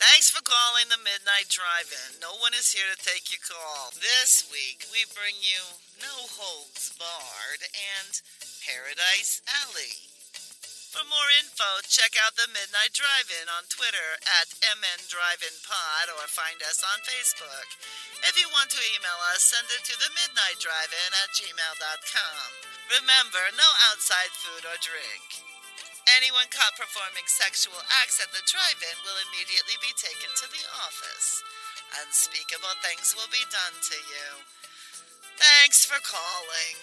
Thanks for calling the Midnight Drive-In. No one is here to take your call. This week we bring you No Holds Barred and Paradise Alley. For more info, check out the Midnight Drive-In on Twitter at MN Drive-In Pod or find us on Facebook. If you want to email us, send it to the Midnight Drive-In at gmail.com. Remember, no outside food or drink. Anyone caught performing sexual acts at the drive-in will immediately be taken to the office. Unspeakable things will be done to you. Thanks for calling.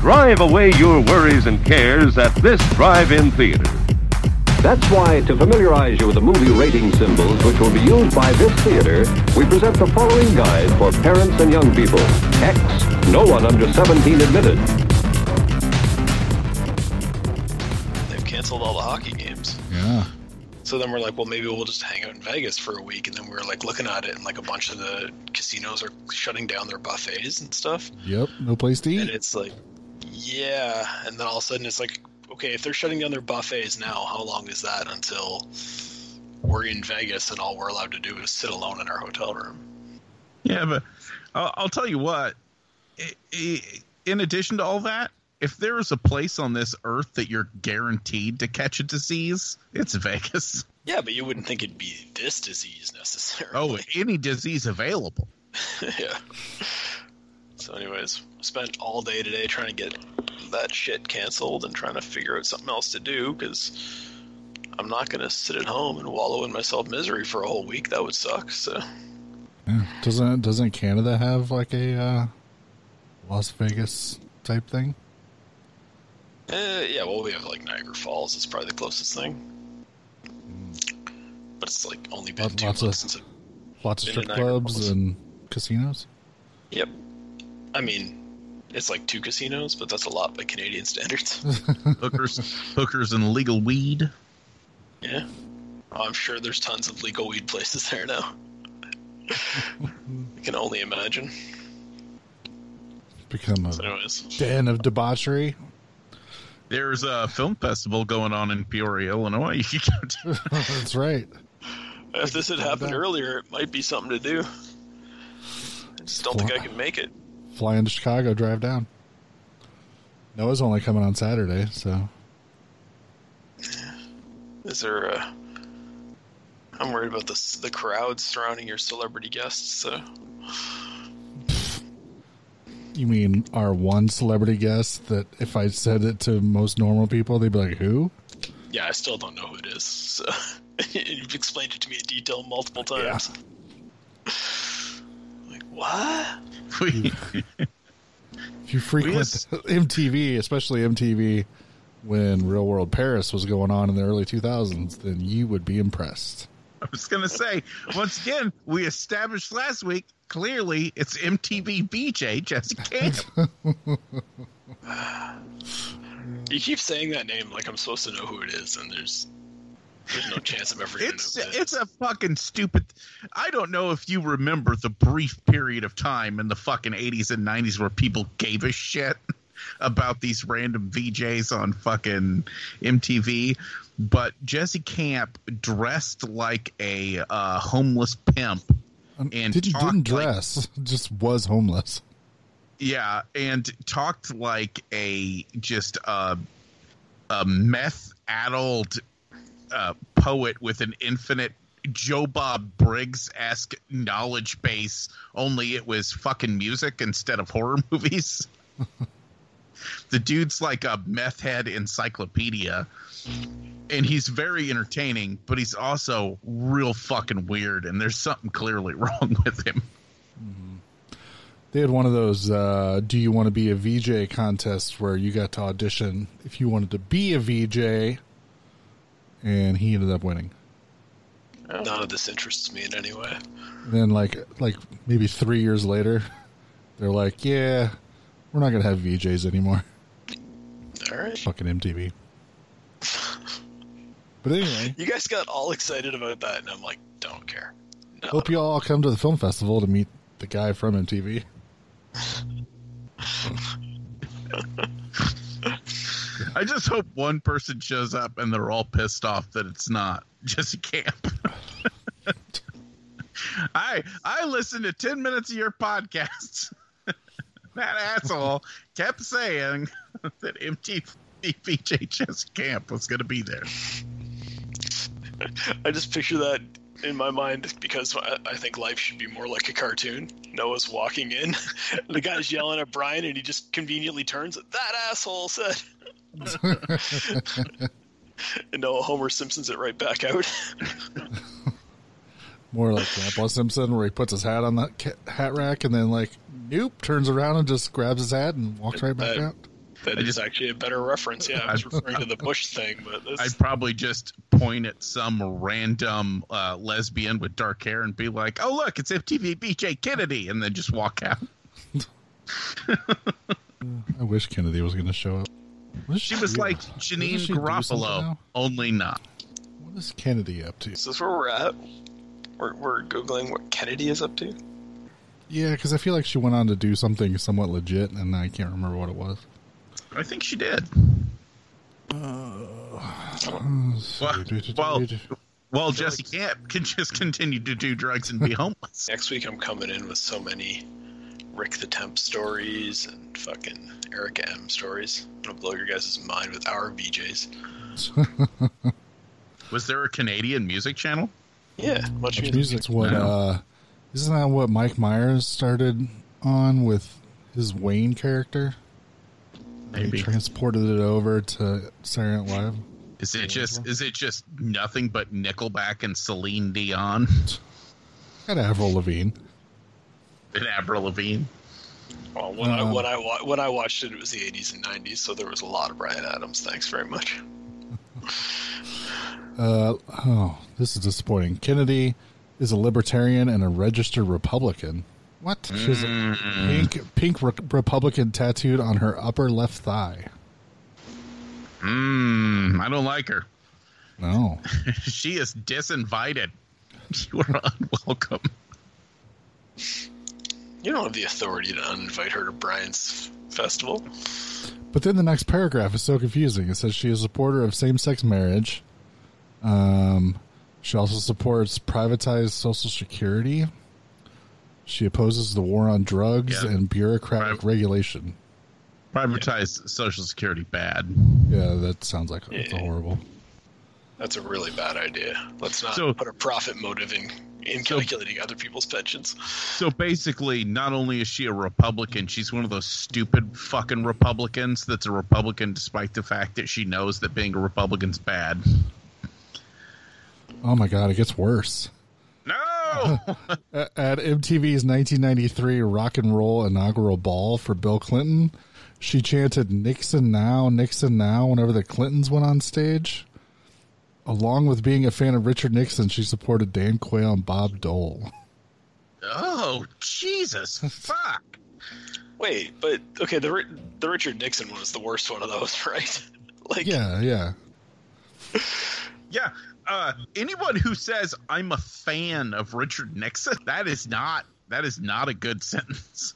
Drive away your worries and cares at this drive-in theater. That's why, to familiarize you with the movie rating symbols which will be used by this theater, we present the following guide for parents and young people. X, no one under 17 admitted. They've canceled all the hockey games. Yeah. So then we're like, well, maybe we'll just hang out in Vegas for a week. And then we were like looking at it, and like a bunch of the casinos are shutting down their buffets and stuff. Yep. No place to eat. And eat. it's like, yeah. And then all of a sudden it's like, okay, if they're shutting down their buffets now, how long is that until we're in Vegas and all we're allowed to do is sit alone in our hotel room? Yeah, but I'll, I'll tell you what. In addition to all that, if there is a place on this earth that you're guaranteed to catch a disease, it's Vegas. Yeah, but you wouldn't think it'd be this disease necessarily. Oh, any disease available. yeah. So, anyways, spent all day today trying to get that shit canceled and trying to figure out something else to do because I'm not going to sit at home and wallow in myself misery for a whole week. That would suck. So, Yeah. Doesn't doesn't Canada have like a uh, Las Vegas type thing? eh, yeah, well, we have like Niagara Falls. It's probably the closest thing. But it's like only been Lot- two lots months of- since. I- Lots of strip clubs Falls. and casinos. Yep. I mean, it's like two casinos, but that's a lot by Canadian standards. Hookers, hookers, and legal weed. Yeah. Oh, I'm sure there's tons of legal weed places there now. I can only imagine. Become a So anyways, den of debauchery. There's a film festival going on in Peoria, Illinois. You can go to. That's right. if this had happened earlier, it might be something to do. I just don't think I can make it. Fly into Chicago, drive down. Noah's only coming on Saturday, so Is there a... I'm worried about the the crowds surrounding your celebrity guests. So you mean our one celebrity guest that if I said it to most normal people, they'd be like, "Who?" yeah, I still don't know who it is. So you've explained it to me in detail multiple times. Like what? We, If you frequent just- MTV, especially MTV when Real World Paris was going on in the early 2000s, then you would be impressed. I was going to say, once again, we established last week. Clearly, it's MTV VJ Jesse Camp. You keep saying that name like I'm supposed to know who it is, and there's there's no chance I'm ever It's know it's a fucking stupid. I don't know if you remember the brief period of time in the fucking 80s and 90s where people gave a shit about these random VJs on fucking MTV, but Jesse Camp dressed like a uh, homeless pimp. Um, And didn't, talked didn't like- dress, just was homeless. Yeah, and talked like a just a a meth addled uh, poet with an infinite Joe Bob Briggs esque knowledge base. Only it was fucking music instead of horror movies. the dude's like a meth head encyclopedia, and he's very entertaining, but he's also real fucking weird. And there's something clearly wrong with him. They had one of those uh, "Do you want to be a VJ?" contests where you got to audition if you wanted to be a VJ, and he ended up winning. Oh. None of this interests me in any way. And then, like, like maybe three years later, they're like, "Yeah, we're not gonna have VJs anymore." All right. Fucking MTV. But anyway, You guys got all excited about that, and I'm like, don't care. No. hope you all come to the film festival to meet the guy from MTV. I just hope one person shows up and they're all pissed off that it's not Jesse Camp. I I listened to ten minutes of your podcast. that asshole kept saying that MTV Jesse Camp was going to be there. I just picture that in my mind because I think life should be more like a cartoon. Noah's walking in, the guy's yelling at Brian, and he just conveniently turns. That asshole said. and Noah Homer Simpsons it right back out. More like Grandpa Simpson, where he puts his hat on the hat rack and then, like, nope, turns around and just grabs his hat and walks right back Uh, out. That is actually a better reference. Yeah, I was referring to the Bush thing, but this, I'd probably just point at some random uh, lesbian with dark hair and be like, "Oh, look, it's MTV VJ Kennedy," and then just walk out. I wish Kennedy was going to show up. What is She was like Doesn't Janeane she do something Garofalo, only not. What is Kennedy up to? is this where we're at? We're, we're googling what Kennedy is up to. Yeah, because I feel like she went on to do something somewhat legit, and I can't remember what it was. I think she did. Uh, well, well, well Jesse Camp can just continue to do drugs and be homeless. Next week, I'm coming in with so many Rick the Temp stories and fucking Erica M stories. I'm gonna blow your guys' mind with our VJs. Was there a Canadian music channel? Yeah, much Much music. music's what No. uh isn't that what Mike Myers started on with his Wayne character? Maybe. He transported it over to Saturday Night Live. Is it just is it just nothing but Nickelback and Celine Dion Got Avril Lavigne. And Avril Lavigne? Well, when I Um, when I wa- when I watched it, it was the 80s and 90s, so there was a lot of Bryan Adams. Thanks very much. Uh oh, this is disappointing. Kennedy is a libertarian and a registered Republican. What? She has a pink pink re- Republican tattooed on her upper left thigh. Mmm, I don't like her. No. she is disinvited. You are unwelcome. You don't have the authority to uninvite her to Brian's festival. But then the next paragraph is so confusing. It says she is a supporter of same sex marriage. Um, she also supports privatized Social Security. She opposes the war on drugs Yeah. and bureaucratic Priv- regulation. Privatized Social Security bad. Yeah, that sounds like it's Yeah. horrible. That's a really bad idea. Let's not So- put a profit motive in in calculating other people's pensions. So basically, not only is she a Republican, she's one of those stupid fucking Republicans that's a Republican despite the fact that she knows that being a Republican's bad. Oh my god, it gets worse. No! At MTV's 1993 rock and roll inaugural ball for Bill Clinton, she chanted Nixon now, Nixon now whenever the Clintons went on stage. Along with being a fan of Richard Nixon, she supported Dan Quayle and Bob Dole. oh, Jesus. Fuck. Wait, but okay, the the Richard Nixon one was the worst one of those, right? like, Yeah, yeah. Yeah. Uh, anyone who says I'm a fan of Richard Nixon, that is not that is not a good sentence.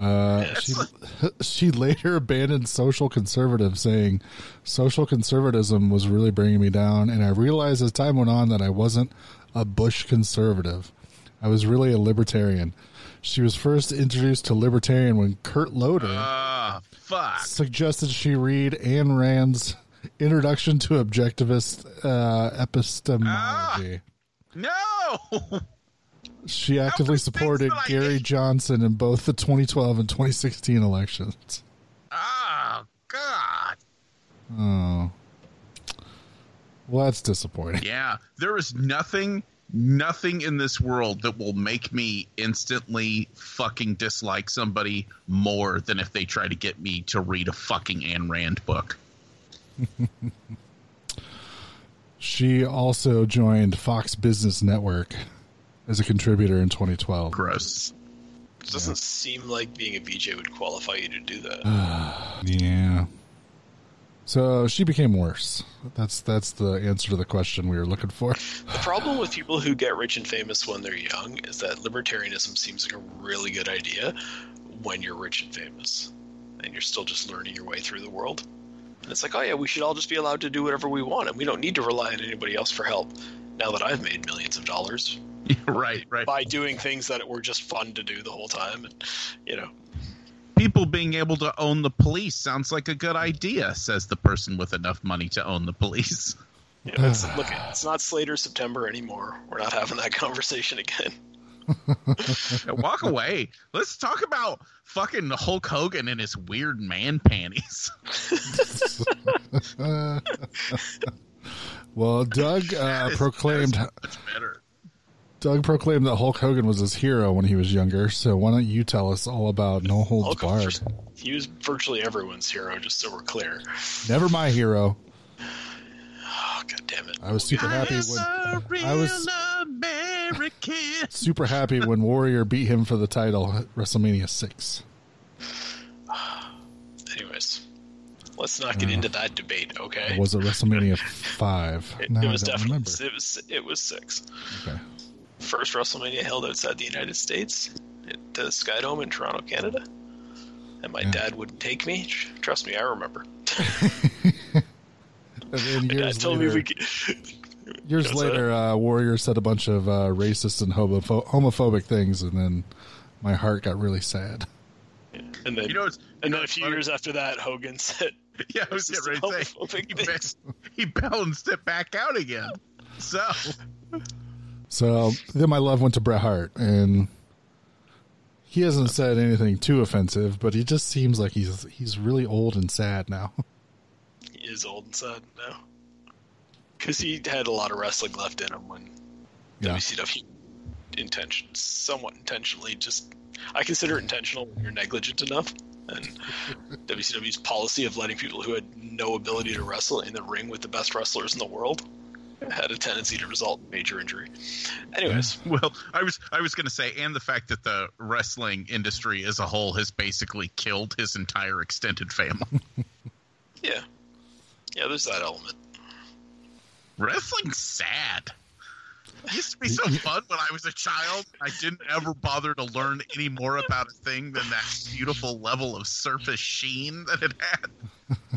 Uh, she she later abandoned social conservative, saying, "Social conservatism was really bringing me down, and I realized as time went on that I wasn't a Bush conservative. I was really a libertarian." She was first introduced to libertarian when Kurt Loder Ah, fuck. suggested she read Ayn Rand's Introduction to Objectivist uh, Epistemology. No. She actively supported Gary. Johnson in both the 2012 and 2016 elections. Oh God. Oh. Well, that's disappointing. Yeah, there is nothing, nothing in this world that will make me instantly fucking dislike somebody more than if they try to get me to read a fucking Ayn Rand book. She also joined Fox Business Network as a contributor in 2012. Gross. it doesn't seem like being a VJ would qualify you to do that. Yeah. So she became worse. That's that's the answer to the question we were looking for. The problem with people who get rich and famous when they're young is that libertarianism seems like a really good idea when you're rich and famous. and you're still just learning your way through the world. And it's like, oh yeah, we should all just be allowed to do whatever we want, and we don't need to rely on anybody else for help. Now that I've made millions of dollars right, right. by doing things that were just fun to do the whole time, and you know, People being able to own the police sounds like a good idea, says the person with enough money to own the police. you know it's, look, it's not Slater September anymore. We're not having that conversation again. Walk away. Let's talk about fucking Hulk Hogan and his weird man panties. Well, Doug uh, It's- proclaimed much better. Doug proclaimed that Hulk Hogan was his hero when he was younger. So why don't you tell us all about No Holds Hulk Barred? was- he was virtually everyone's hero, just so we're clear. Never my hero. Oh god damn it! I was super happy I'm when a real I was American. super happy when Warrior beat him for the title at WrestleMania six. Anyways, let's not get uh, into that debate, okay? Or was it WrestleMania five? It, No, it was definitely remember. it was it was six. Okay. First WrestleMania held outside the United States at the Skydome in Toronto, Canada. And my Yeah. dad wouldn't take me. Trust me, I remember. And My years dad told later, me we could. years later, uh, Warrior said a bunch of uh, racist and homopho- homophobic things, and then my heart got really sad. And then, You know, it's, and then a few funny? years after that, Hogan said, yeah, I was racist getting ready to say homophobic he, things. he balanced it back out again. So So then my love went to Bret Hart, and he hasn't said anything too offensive, but he just seems like he's he's really old and sad now. he is old and sad now. Because he had a lot of wrestling left in him when Yeah. WCW intention, somewhat intentionally, just I consider it intentional when you're negligent enough. And WCW's policy of letting people who had no ability to wrestle in the ring with the best wrestlers in the world had a tendency to result in major injury. Anyways, Well, I was I was going to say, and the fact that the wrestling industry as a whole has basically killed his entire extended family. yeah, yeah, there's that element. Wrestling's sad. It used to be so fun when I was a child. I didn't ever bother to learn any more about a thing than that beautiful level of surface sheen that it had.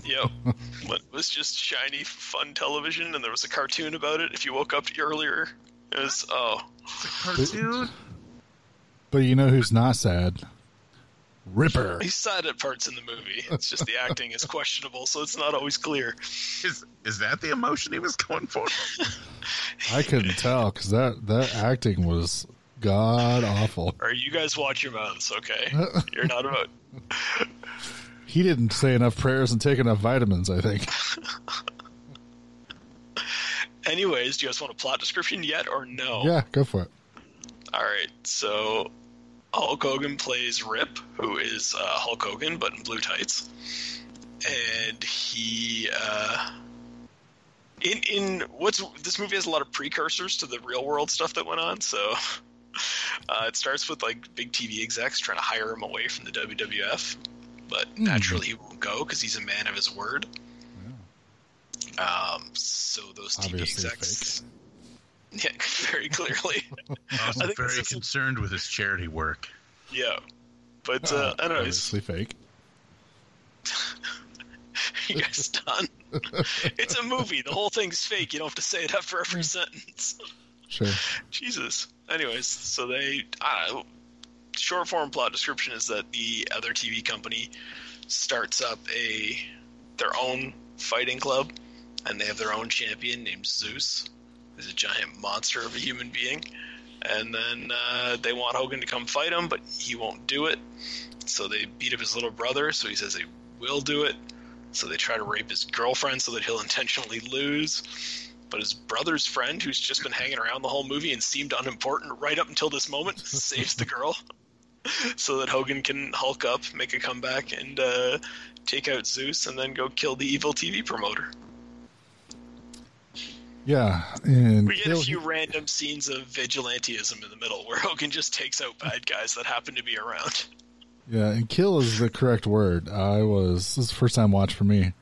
Yep. But it was just shiny, fun television, and there was a cartoon about it. If you woke up earlier, it was oh, It's a cartoon. But you know who's not sad? Ripper. he's sad at parts in the movie. It's just the acting is questionable, so it's not always clear. Is is that the emotion he was going for? I couldn't tell because that that acting was god awful. Or you guys watch your mouths, okay? You're not about. He didn't say enough prayers and take enough vitamins. I think. Anyways, do you guys want a plot description yet, or no? Yeah, go for it. All right, so Hulk Hogan plays Rip, who is uh, Hulk Hogan but in blue tights, and he uh, in in what's this movie has a lot of precursors to the real world stuff that went on. So uh, it starts with like big TV execs trying to hire him away from the WWF, but naturally he won't go because he's a man of his word. Um, so those TV Obviously execs. Yeah, very clearly. Also I think very this is- concerned with his charity work. Yeah. But uh, anyways, Obviously fake. you guys done? it's a movie. The whole thing's fake. You don't have to say it after every sentence. Sure. Jesus. Anyways, so they I don't know. Short form plot description is that the other TV company starts up a their own fighting club, and they have their own champion named Zeus. He's a giant monster of a human being, and then uh, they want Hogan to come fight him, but he won't do it. So they beat up his little brother. So he says they will do it. So they try to rape his girlfriend so that he'll intentionally lose. But his brother's friend, who's just been hanging around the whole movie and seemed unimportant right up until this moment, saves the girl so that Hogan can hulk up, make a comeback, and uh, take out Zeus and then go kill the evil TV promoter. Yeah, and We get a few random scenes of vigilantism in the middle where Hogan just takes out bad guys that happen to be around. yeah, and kill is the correct word. I was this is the first time watch for me.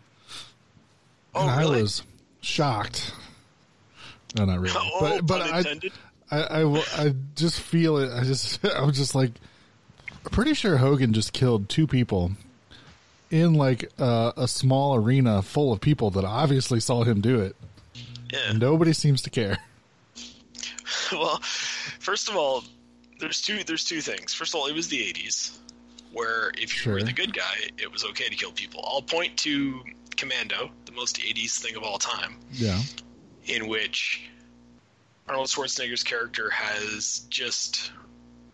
Oh, and really? I was shocked. No, not really. Oh, but but I. I, I, I just feel it. I just, I was just like, pretty sure Hogan just killed two people in like uh, a small arena full of people that obviously saw him do it. Yeah. Nobody seems to care. well, first of all, there's two there's two things. First of all, it was the 80s, where if you were the good guy, it was okay to kill people. I'll point to Commando, the most 80s thing of all time, Yeah. in which Arnold Schwarzenegger's character has just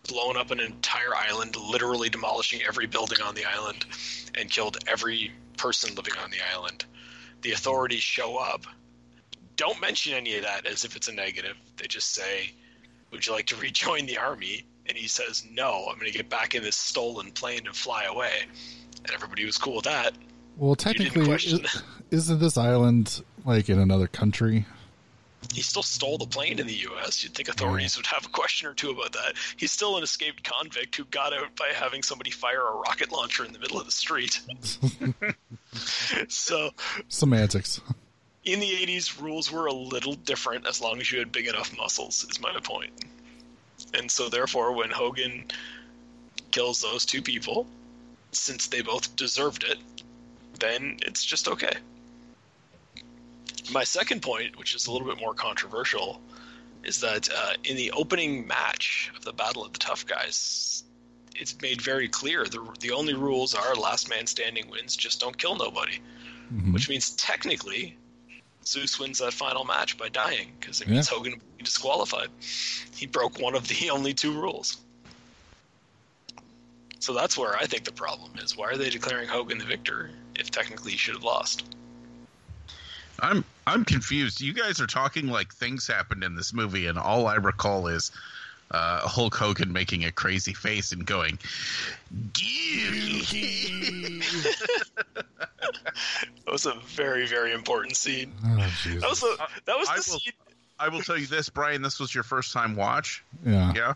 blown up an entire island, literally demolishing every building on the island, and killed every person living on the island. The authorities show up. Don't mention any of that as if it's a negative. They just say, Would you like to rejoin the army? And he says, No, I'm going to get back in this stolen plane and fly away. And everybody was cool with that. Well, technically, is, isn't this island like in another country? He still stole the plane in the U.S. You'd think authorities would have a question or two about that. He's still an escaped convict who got out by having somebody fire a rocket launcher in the middle of the street. so, Semantics. In the 80s, rules were a little different as long as you had big enough muscles, is my point. And so, therefore, when Hogan kills those two people, since they both deserved it, then it's just okay. My second point, which is a little bit more controversial, is that uh, in the opening match of the Battle of the Tough Guys, it's made very clear the the only rules are last man standing wins, just don't kill nobody. Which means technically, Zeus wins that final match by dying because it means Yeah. Hogan would be disqualified. He broke one of the only two rules. So that's where I think the problem is. Why are they declaring Hogan the victor if technically he should have lost? I'm I'm confused. You guys are talking like things happened in this movie, and all I recall is uh, Hulk Hogan making a crazy face and going, "Guilty." That was a very, very important scene. Oh, That was the that was I the will- scene. I will tell you this, Brian. This was your first time watch. yeah. Yeah.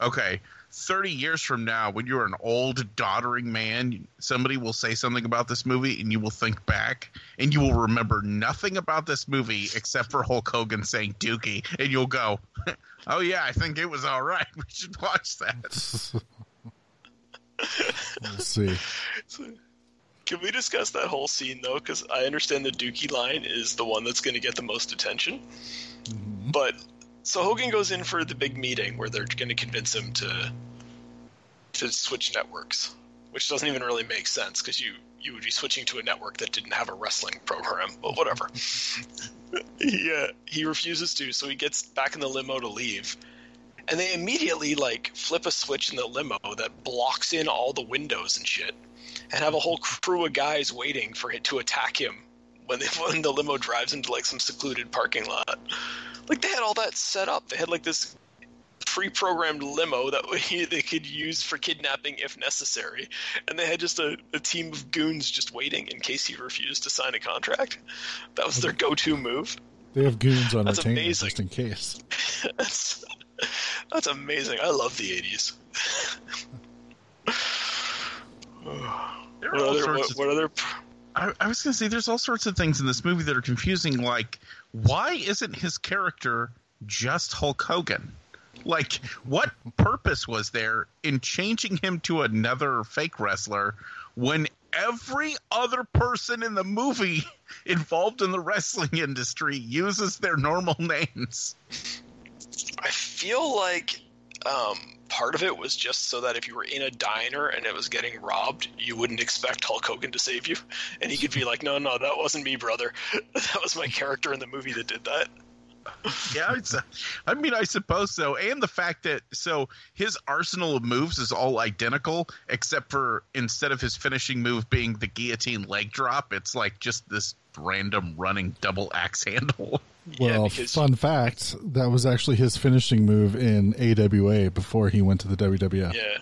Okay. 30 years from now, when you're an old, doddering man, somebody will say something about this movie and you will think back and you will remember nothing about this movie except for Hulk Hogan saying Dookie. And you'll go, oh, yeah, I think it was all right. We should watch that. We'll see. Can we discuss that whole scene though? Because I understand the Dookie line is the one that's going to get the most attention. Mm-hmm. But so Hogan goes in for the big meeting where they're going to convince him to to switch networks, which doesn't even really make sense because you you would be switching to a network that didn't have a wrestling program. But whatever. he uh, he refuses to, so he gets back in the limo to leave. And they immediately like flip a switch in the limo that blocks in all the windows and shit and have a whole crew of guys waiting for it to attack him when they, when the limo drives into like some secluded parking lot. Like they had all that set up. They had like this pre-programmed limo that we- they could use for kidnapping if necessary, and they had just a, a team of goons just waiting in case he refused to sign a contract. That was their mm-hmm. go-to move. They have goons on That's retainer amazing. just in case. that's, that's amazing. I love the '80s. There What are all other, sorts what, of what other I, I was going to say, there's all sorts of things in this movie that are confusing. Like, why isn't his character just Hulk Hogan? Like, what purpose was there in changing him to another fake wrestler when every other person in the movie involved in the wrestling industry uses their normal names? I feel like um, part of it was just so that if you were in a diner and it was getting robbed, you wouldn't expect Hulk Hogan to save you, and he could be like, "No, no, that wasn't me, brother. That was my character in the movie that did that." yeah, I mean, I suppose so. And the fact that so his arsenal of moves is all identical, except for instead of his finishing move being the guillotine leg drop, it's like just this random running double axe handle. Yeah, Well, because- fun fact, that was actually his finishing move in AWA before he went to the WWF. Yeah,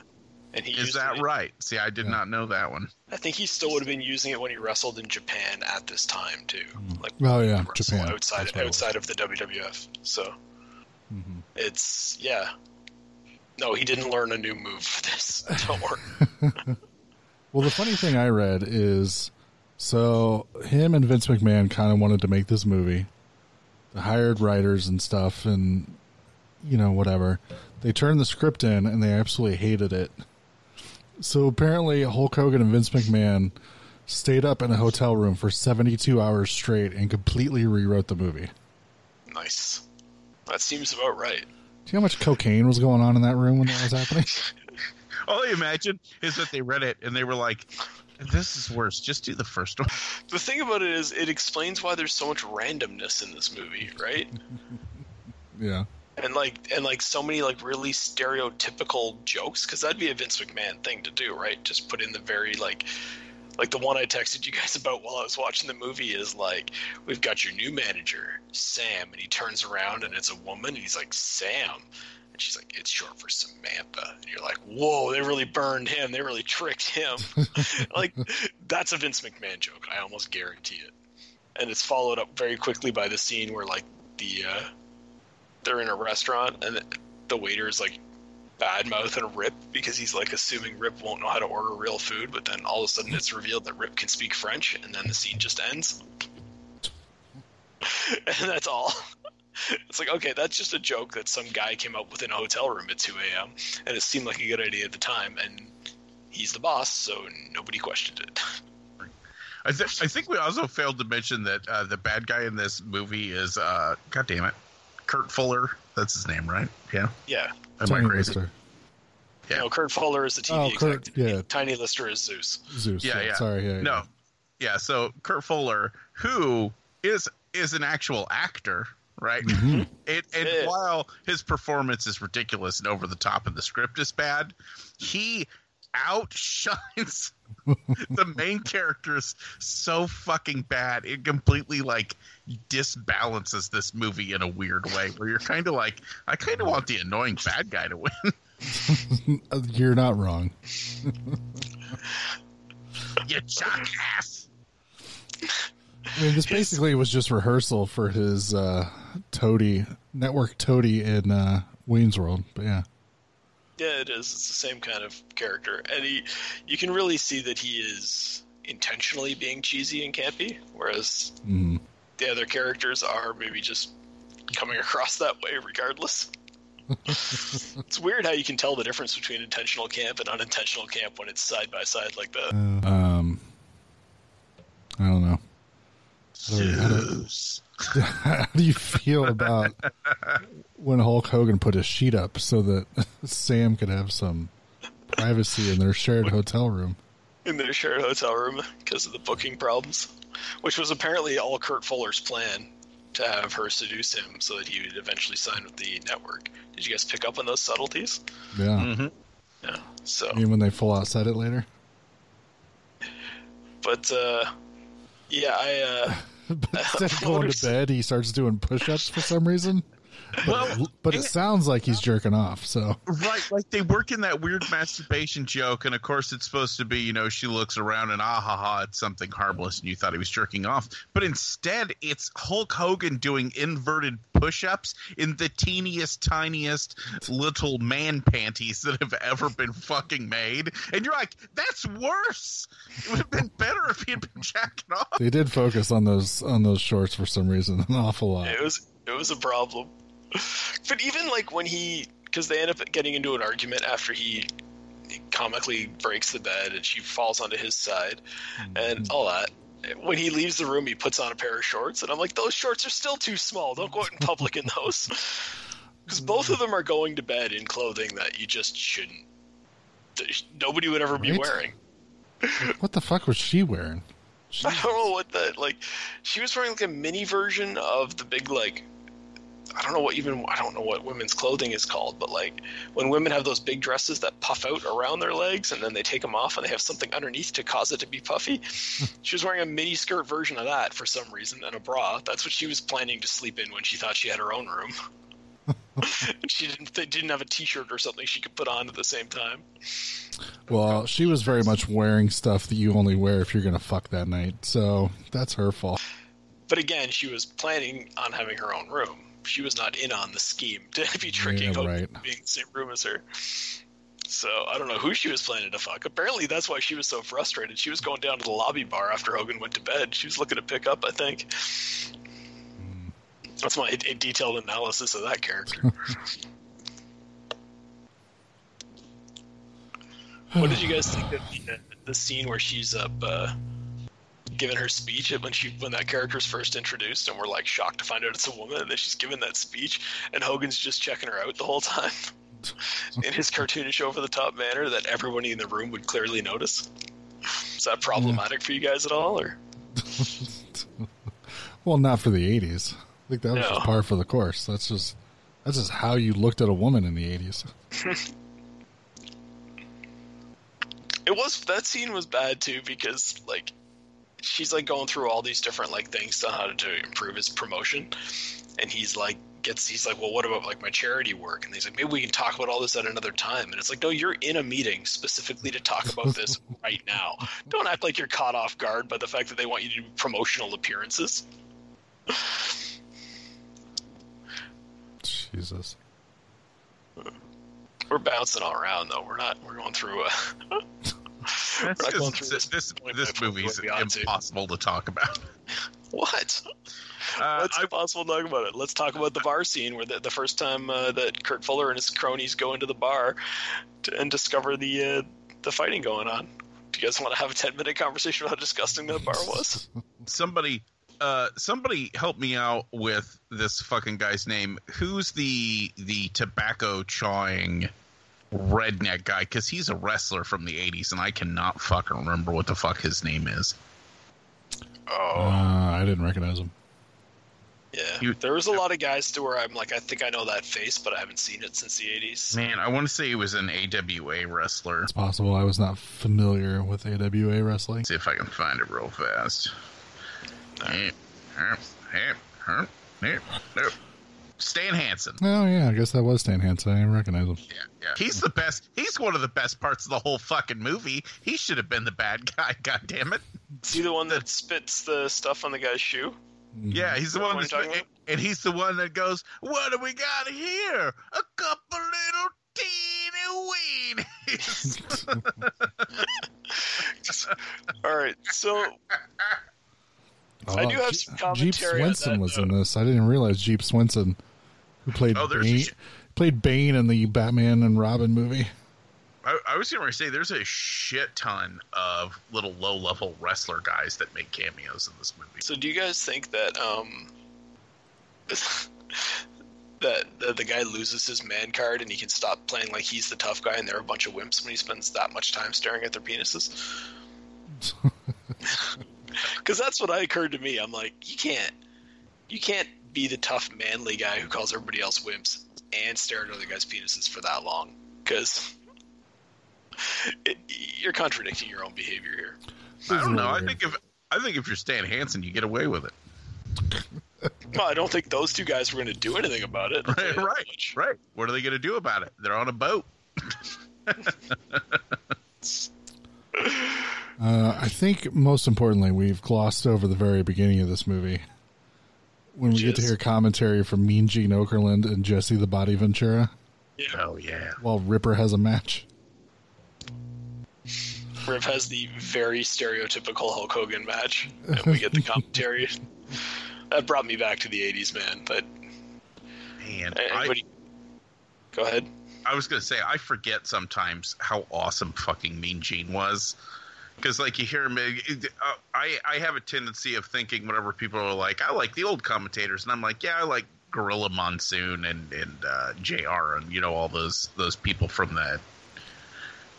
and he Is that it- right? See, I did Yeah. not know that one. I think he still would have been using it when he wrestled in Japan at this time too. Like Oh, yeah, Japan. outside That's what it was. outside of the WWF. So Mhm. it's yeah. No, he didn't learn a new move for this. Don't worry. Well, the funny thing I read is so him and Vince McMahon kind of wanted to make this movie. They hired writers and stuff, and you know whatever. They turned the script in, and they absolutely hated it. So apparently, Hulk Hogan and Vince McMahon stayed up in a hotel room for 72 hours straight and completely rewrote the movie. Nice. That seems about right. Do you know how much cocaine was going on in that room when that was happening? All I imagine is that they read it and they were like, "This is worse. Just do the first one." The thing about it is, it explains why there's so much randomness in this movie, right? yeah. and like and like so many like really stereotypical jokes because that'd be a Vince McMahon thing to do, right? Just put in the very like like the one I texted you guys about while I was watching the movie is like we've got your new manager Sam, and he turns around and it's a woman, and he's like Sam. And she's like, it's short for Samantha. And you're like, whoa, they really burned him. They really tricked him. like, that's a Vince McMahon joke. I almost guarantee it. And it's followed up very quickly by the scene where, like, the uh, they're in a restaurant and the waiter is like bad mouthing Rip because he's like assuming Rip won't know how to order real food, but then all of a sudden it's revealed that Rip can speak French, and then the scene just ends. and that's all. It's like, okay, that's just a joke that some guy came up with in a hotel room at 2 a.m., and it seemed like a good idea at the time, and he's the boss, so nobody questioned it. I, th- I think we also failed to mention that uh, the bad guy in this movie is, uh, God damn it, Kurt Fuller. That's his name, right? Yeah. Yeah. Am I Tiny crazy? Lister. Yeah. No, Kurt Fuller is the TV Oh, Kurt- executive. yeah. Tiny Lister is Zeus. Zeus. Yeah, yeah. Sorry. Yeah. No. Yeah. So Kurt Fuller, who is is an actual actor, right? Mhm. It, and Yeah. while his performance is ridiculous and over the top, and the script is bad, he outshines the main characters so fucking bad. It completely like disbalances this movie in a weird way, where you're kind of like, I kind of want the annoying bad guy to win. You're not wrong. you jackass. I mean, this basically was just rehearsal for his uh, Toady network Toady in uh, Wayne's World. But yeah, Yeah, it is. It's the same kind of character, and he, you can really see that he is intentionally being cheesy and campy, whereas mm. the other characters are maybe just coming across that way regardless. it's weird how you can tell the difference between intentional camp and unintentional camp when it's side by side like that. um, I don't know. How do, how do- how do you feel about when Hulk Hogan put a sheet up so that Sam could have some privacy in their shared hotel room? in their shared hotel room because of the booking problems, which was apparently all Kurt Fuller's plan to have her seduce him so that he would eventually sign with the network. Did you guys pick up on those subtleties? Yeah. Mm-hmm. Yeah. So, I mean, when they full out said it later. but uh, yeah, I uh, But instead of going to bed, he starts doing push-ups for some reason. Well, But it sounds like he's jerking off. So Right, like they work in that weird masturbation joke, and of course it's supposed to be, you know, she looks around and ah ha ha, it's something harmless, and you thought he was jerking off, but instead it's Hulk Hogan doing inverted push-ups in the teeniest, tiniest little man panties that have ever been fucking made, and you're like, that's worse. It would have been better if he had been jacking off. they did focus on those on those shorts for some reason an awful lot. it was it was a problem. But even like when he, because they end up getting into an argument after he comically breaks the bed and she falls onto his side mm-hmm. and all that. When he leaves the room, he puts on a pair of shorts, and I'm like, those shorts are still too small. Don't go out in public in those. Because both of them are going to bed in clothing that you just shouldn't. Nobody would ever be wearing. What the fuck was she wearing? I don't know what that like. She was wearing like a mini version of the big like. I don't know what even I don't know what women's clothing is called, but like when women have those big dresses that puff out around their legs and then they take them off and they have something underneath to cause it to be puffy. she was wearing a mini skirt version of that for some reason and a bra. That's what she was planning to sleep in when she thought she had her own room. she didn't they didn't have a t-shirt or something she could put on at the same time. Well, she was very much wearing stuff that you only wear if you're gonna fuck that night. So that's her fault. But again, she was planning on having her own room. She was not in on the scheme to be tricking Yeah, Hogan right. being in the same room as her. So I don't know who she was planning to fuck. Apparently, that's why she was so frustrated. She was going down to the lobby bar after Hogan went to bed. She was looking to pick up, I think. That's my a detailed analysis of that character. what did you guys think of the, the scene where she's up uh, giving her speech when she when that character's first introduced, and we're like shocked to find out it's a woman, and then she's giving that speech, and Hogan's just checking her out the whole time in his cartoonish over the top manner that everybody in the room would clearly notice. Is that problematic for you guys at all, or Well, not for the '80s. I think that was No. just par for the course. That's just that's just how you looked at a woman in the '80s. it was that scene was bad too because like she's like going through all these different like things on how to improve his promotion. And he's like gets he's like well what about like my charity work? And he's like maybe we can talk about all this at another time. And it's like no you're in a meeting specifically to talk about this right now. Don't act like you're caught off guard by the fact that they want you to do promotional appearances. Jesus. we're bouncing all around though. We're not we're going through a That's not going 'cause through this this this, point this movie's we to. impossible to talk about. what Uh, Let's I- impossible to talk about it. Let's talk about the bar scene where the, the first time uh, that Kurt Fuller and his cronies go into the bar to, and discover the uh, the fighting going on. Do you guys want to have a ten minute conversation about how disgusting that bar was? somebody uh somebody help me out with this fucking guy's name who's the the tobacco chawing redneck guy because he's a wrestler from the 80s and i cannot fucking remember what the fuck his name is. Oh. Uh, oh I didn't recognize him. yeah, you- there was a lot of guys to where I'm like, I think I know that face, but I haven't seen it since the '80s. man i want to say he was an awa wrestler. It's possible I was not familiar with AWA wrestling. see if i can find it real fast stan hansen Oh yeah, I guess that was Stan Hansen. I didn't recognize him. Yeah, yeah. He's the best. He's one of the best parts of the whole fucking movie. He should have been the bad guy. God damn it. Is he the one that spits the stuff on the guy's shoe? Yeah, he's the What one am that's talking and he's the one that goes, "What do we got here? A couple little teeny weenies." All right, so I oh, do have some Oh, Jeep commentary on Swenson that, was though. in this. I didn't realize Jeep Swenson, who played Oh, Bane, sh- played Bane in the Batman and Robin movie. I, I was going to say, there's a shit ton of little low-level wrestler guys that make cameos in this movie. So, do you guys think that um that, that the guy loses his man card and he can stop playing like he's the tough guy and they're a bunch of wimps when he spends that much time staring at their penises? Because that's what I occurred to me. I'm like, you can't, you can't be the tough manly guy who calls everybody else wimps and stare at other guys' penises for that long. Because you're contradicting your own behavior here. I don't know. I think if I think if you're Stan Hansen, you get away with it. Well, I don't think those two guys were going to do anything about it. I'll tell you Right, right, much. right. What are they going to do about it? They're on a boat. Uh, I think most importantly, we've glossed over the very beginning of this movie when we Which get to hear commentary from Mean Gene Okerlund and Jesse the Body Ventura Yeah. Oh yeah. while Ripper has a match. Rip has the very stereotypical Hulk Hogan match, and we get the commentary. that brought me back to the '80s, man. But Man, I, go ahead. I was gonna say I forget sometimes how awesome fucking Mean Gene was, because like you hear me uh, I I have a tendency of thinking whatever people are like. I like the old commentators, and I'm like, yeah, I like Gorilla Monsoon and and uh, Jr. and you know all those those people from the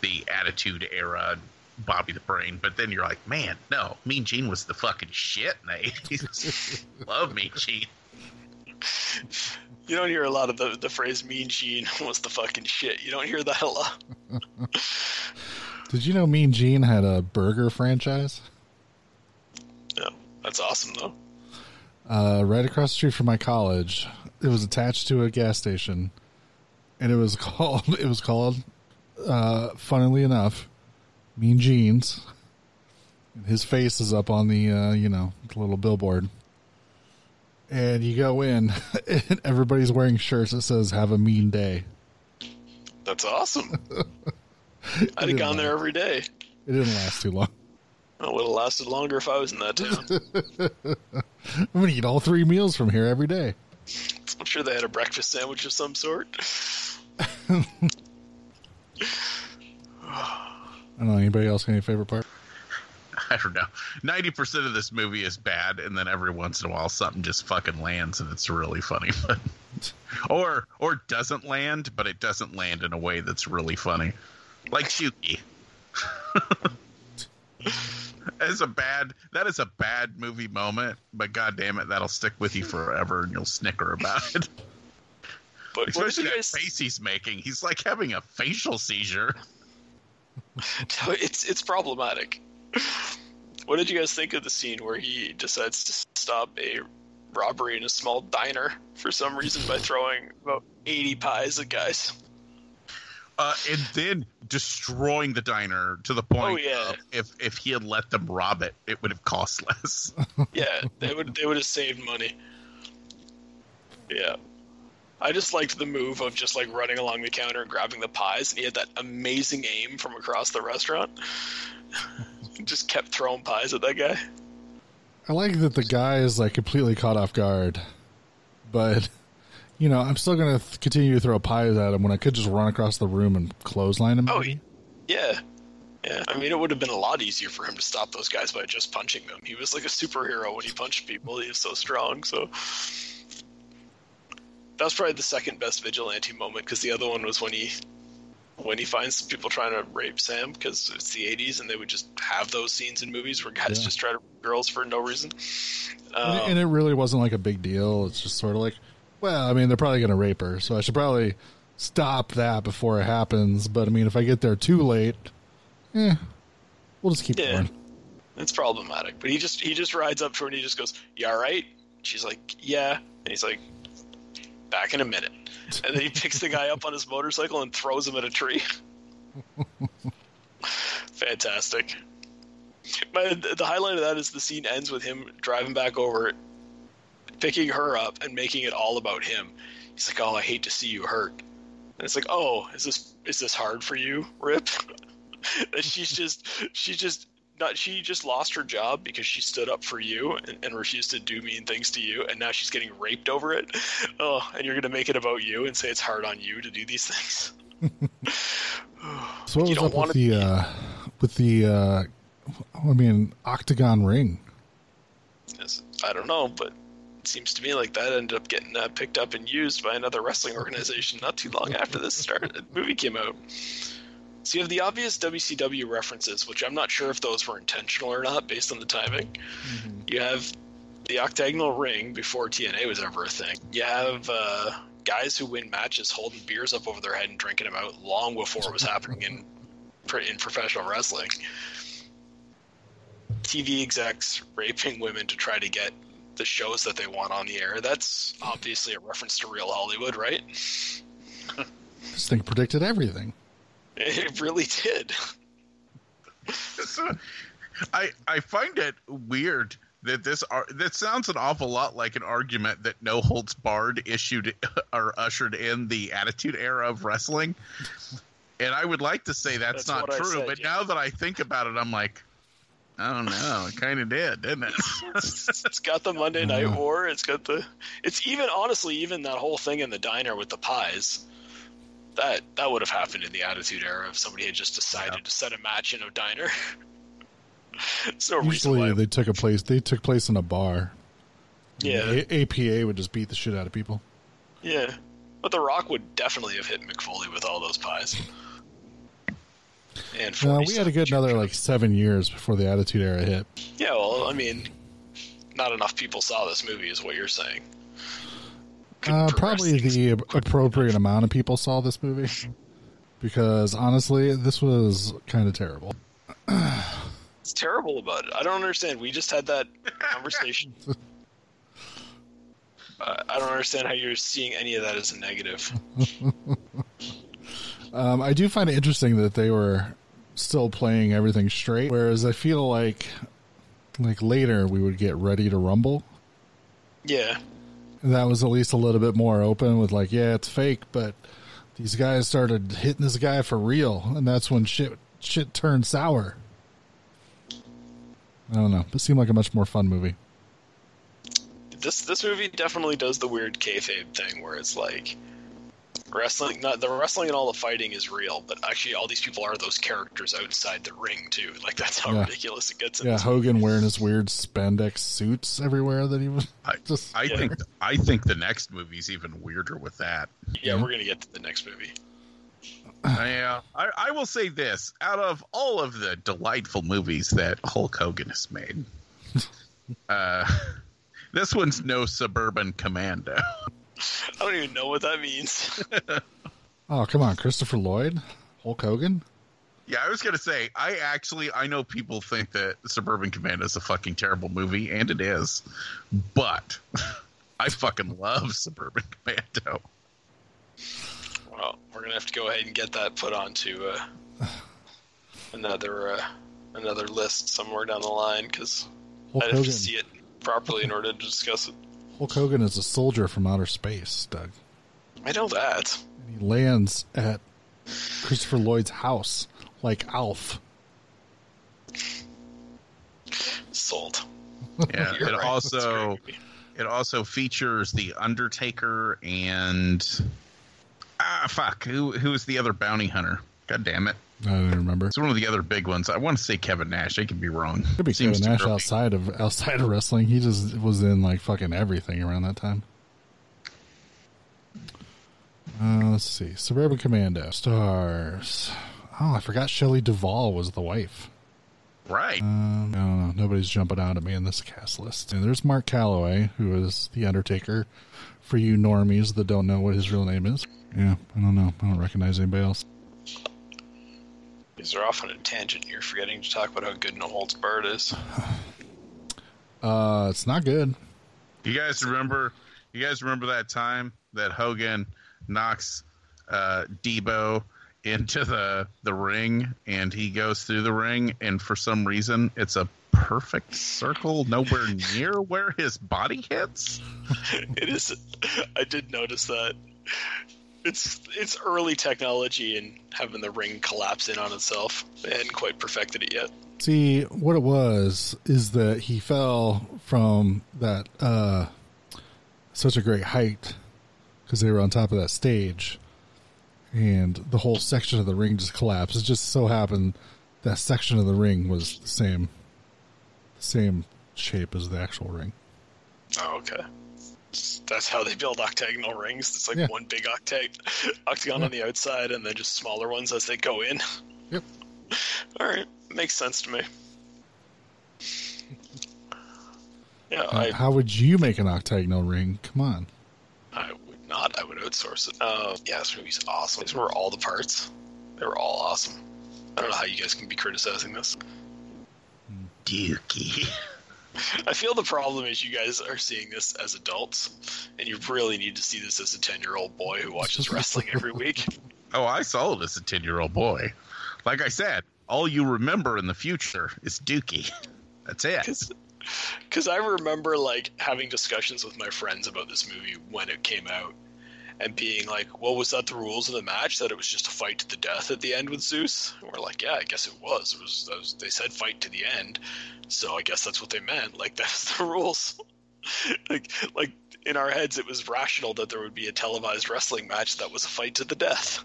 the Attitude Era. Bobby the Brain, but then you're like, man, no, Mean Gene was the fucking shit in the 80s. Love Mean Gene. You don't hear a lot of the the phrase "Mean Gene" was the fucking shit. You don't hear that a lot. Did you know Mean Gene had a burger franchise? Yeah, that's awesome though. uh, right across the street from my college. It was attached to a gas station, and it was called. It was called, uh, funnily enough, Mean Gene's. His face is up on the, uh, you know, the little billboard. And you go in, and everybody's wearing shirts that says "Have a mean day." That's awesome. I'd have gone there every day. It didn't last too long. Oh, it would have lasted longer if I was in that town. I'm gonna eat all three meals from here every day. I'm sure they had a breakfast sandwich of some sort. I don't know. Anybody else any favorite part? I don't know. Ninety percent of this movie is bad, and then every once in a while something just fucking lands, and it's really funny. or or doesn't land, but it doesn't land in a way that's really funny, like Shuki. That is a bad. That is a bad movie moment, but god damn it, that'll stick with you forever, and you'll snicker about it. But Especially that guys? face he's making. He's like having a facial seizure. It's it's problematic. What did you guys think of the scene where he decides to stop a robbery in a small diner for some reason by throwing about eighty pies at guys? Uh, and then destroying the diner to the point Oh, yeah. of if if he had let them rob it, it would have cost less. Yeah, they would they would have saved money. Yeah. I just liked the move of just like running along the counter and grabbing the pies, and he had that amazing aim from across the restaurant. just kept throwing pies at that guy. I like that the guy is like completely caught off guard, but you know, I'm still gonna th- continue to throw pies at him when I could just run across the room and clothesline him. Oh, maybe. Yeah. Yeah. I mean, it would have been a lot easier for him to stop those guys by just punching them. He was like a superhero when he punched people. He was so strong. So that was probably the second best vigilante moment because the other one was when he when he finds people trying to rape Sam because it's the 80s and they would just have those scenes in movies where guys Yeah. just try to rape girls for no reason. and, it- Um, and it really wasn't like a big deal. It's just sort of like, well, I mean, they're probably gonna rape her, so I should probably stop that before it happens. But I mean, if I get there too late, eh, we'll just keep Yeah. going. It's problematic. But he just he just rides up to her and he just goes, "You all right?" She's like, "Yeah," and he's like, "Back in a minute." And then he picks the guy up on his motorcycle and throws him at a tree. Fantastic. But the highlight of that is the scene ends with him driving back over, picking her up and making it all about him. He's like, "Oh, I hate to see you hurt." And it's like, "Oh, is this is this hard for you, Rip?" and she's just she's just not she just lost her job because she stood up for you and, and refused to do mean things to you and now she's getting raped over it oh and you're gonna make it about you and say it's hard on you to do these things So what You was don't up with the uh, with the uh, I mean octagon ring? I don't know but seems to me like that ended up getting uh, picked up and used by another wrestling organization not too long after this start the movie came out so you have the obvious WCW references, which I'm not sure if those were intentional or not based on the timing. You have the octagonal ring before TNA was ever a thing. You have uh, guys who win matches holding beers up over their head and drinking them out long before it was happening in in professional wrestling. TV execs raping women to try to get the shows that they want on the air. That's obviously a reference to real Hollywood, right? This thing predicted everything. It really did. So, I I find it weird that this ar- that sounds an awful lot like an argument that No Holds Barred issued or ushered in the Attitude Era of wrestling, and I would like to say that's, That's not true, said, but yeah. now that I think about it, I'm like, I don't know, it kind of did, didn't it? it's got the Monday Night War. It's got the. It's even honestly, even that whole thing in the diner with the pies. That that would have happened in the Attitude Era if somebody had just decided to set a match in a diner. There's no reason Usually why. they took a place. They took place in a bar. Yeah, A- APA would just beat the shit out of people. yeah. But The Rock would definitely have hit Mick Foley with all those pies. And 40 we had a good another truck. like seven years before the Attitude Era hit. Yeah, well, I mean, not enough people saw this movie, is what you're saying. Uh, probably the appropriate amount of people saw this movie because honestly, this was kind of terrible. It's terrible about it. I don't understand. We just had that conversation. Uh, I don't understand how you're seeing any of that as a negative. Um, I do find it interesting that they were still playing everything straight, whereas I feel like like later we would get ready to rumble. Yeah, That was at least a little bit more open with like, yeah, it's fake, but these guys started hitting this guy for real, and that's when shit shit turned sour. I don't know. It seemed like a much more fun movie. this this movie definitely does the weird kayfabe thing where it's like Wrestling, not the wrestling and all the fighting is real, but actually, all these people are those characters outside the ring too. Like that's how Yeah. ridiculous it gets. Yeah, this Hogan wearing his weird spandex suits everywhere that he was I, just. I Yeah. think I think the next movie's even weirder with that. Yeah, we're gonna get to the next movie. Yeah, I, I will say this: out of all of the delightful movies that Hulk Hogan has made, uh, this one's no suburban commando. I don't even know what that means. oh, come on, Christopher Lloyd, Hulk Hogan. Yeah, I was gonna say, I actually I know people think that Suburban Commando is a fucking terrible movie, and it is, but I fucking love Suburban Commando. well, we're gonna have to go ahead and get that put onto uh, another uh, another list somewhere down the line because I'd have to see it properly in order to discuss it. Hulk Hogan is a soldier from outer space, Doug. I know that. And he lands at Christopher Lloyd's house like Alf. Sold. Yeah, it right. Also it also features the Undertaker and ah fuck who who was the other bounty hunter? God damn it! I don't remember. It's one of the other big ones. I want to say Kevin Nash. I could be wrong. Could be Seems Kevin Nash early. outside of outside of wrestling. He just was in like fucking everything around that time. Uh, let's see. Suburban Commando stars. Oh, I forgot Shelley Duvall was the wife. Right. Um, I don't know. Nobody's jumping out at me in this cast list. And there's Mark Calaway, who is the Undertaker. For you normies that don't know what his real name is, yeah, I don't know. I don't recognize anybody else. These are off on a tangent. You're forgetting to talk about how good No Holds Barred is. Uh, it's not good. You guys remember? You guys remember that time that Hogan knocks uh, Debo into the the ring, and he goes through the ring, and for some reason, it's a perfect circle, nowhere near where his body hits. it is. I did notice that. It's it's early technology and having the ring collapse in on itself. They hadn't quite perfected it yet. See, what it was is that he fell from that uh such a great height because they were on top of that stage, and the whole section of the ring just collapsed. It just so happened that section of the ring was the same, the same shape as the actual ring. Oh, okay. That's how they build octagonal rings. It's like Yeah. one big octag- octagon on the outside, and then just smaller ones as they go in. Yep. All right, makes sense to me. Yeah, Uh, I, how would you make an octagonal ring? Come on. I would not. I would outsource it. Uh, yeah, this movie's awesome. These were all the parts. They were all awesome. I don't know how you guys can be criticizing this. Dookie. I feel the problem is you guys are seeing this as adults, and you really need to see this as a ten-year-old boy who watches wrestling every week. Oh, I saw it as a ten year old boy. Like I said, all you remember in the future is Dookie. That's it. Because I remember like having discussions with my friends about this movie when it came out, and being like, "Well, was that the rules of the match? That it was just a fight to the death at the end with Zeus?" And we're like, "Yeah, I guess it was. It was. Was they said fight to the end, so I guess that's what they meant. Like that's the rules. like, like in our heads, it was rational that there would be a televised wrestling match that was a fight to the death.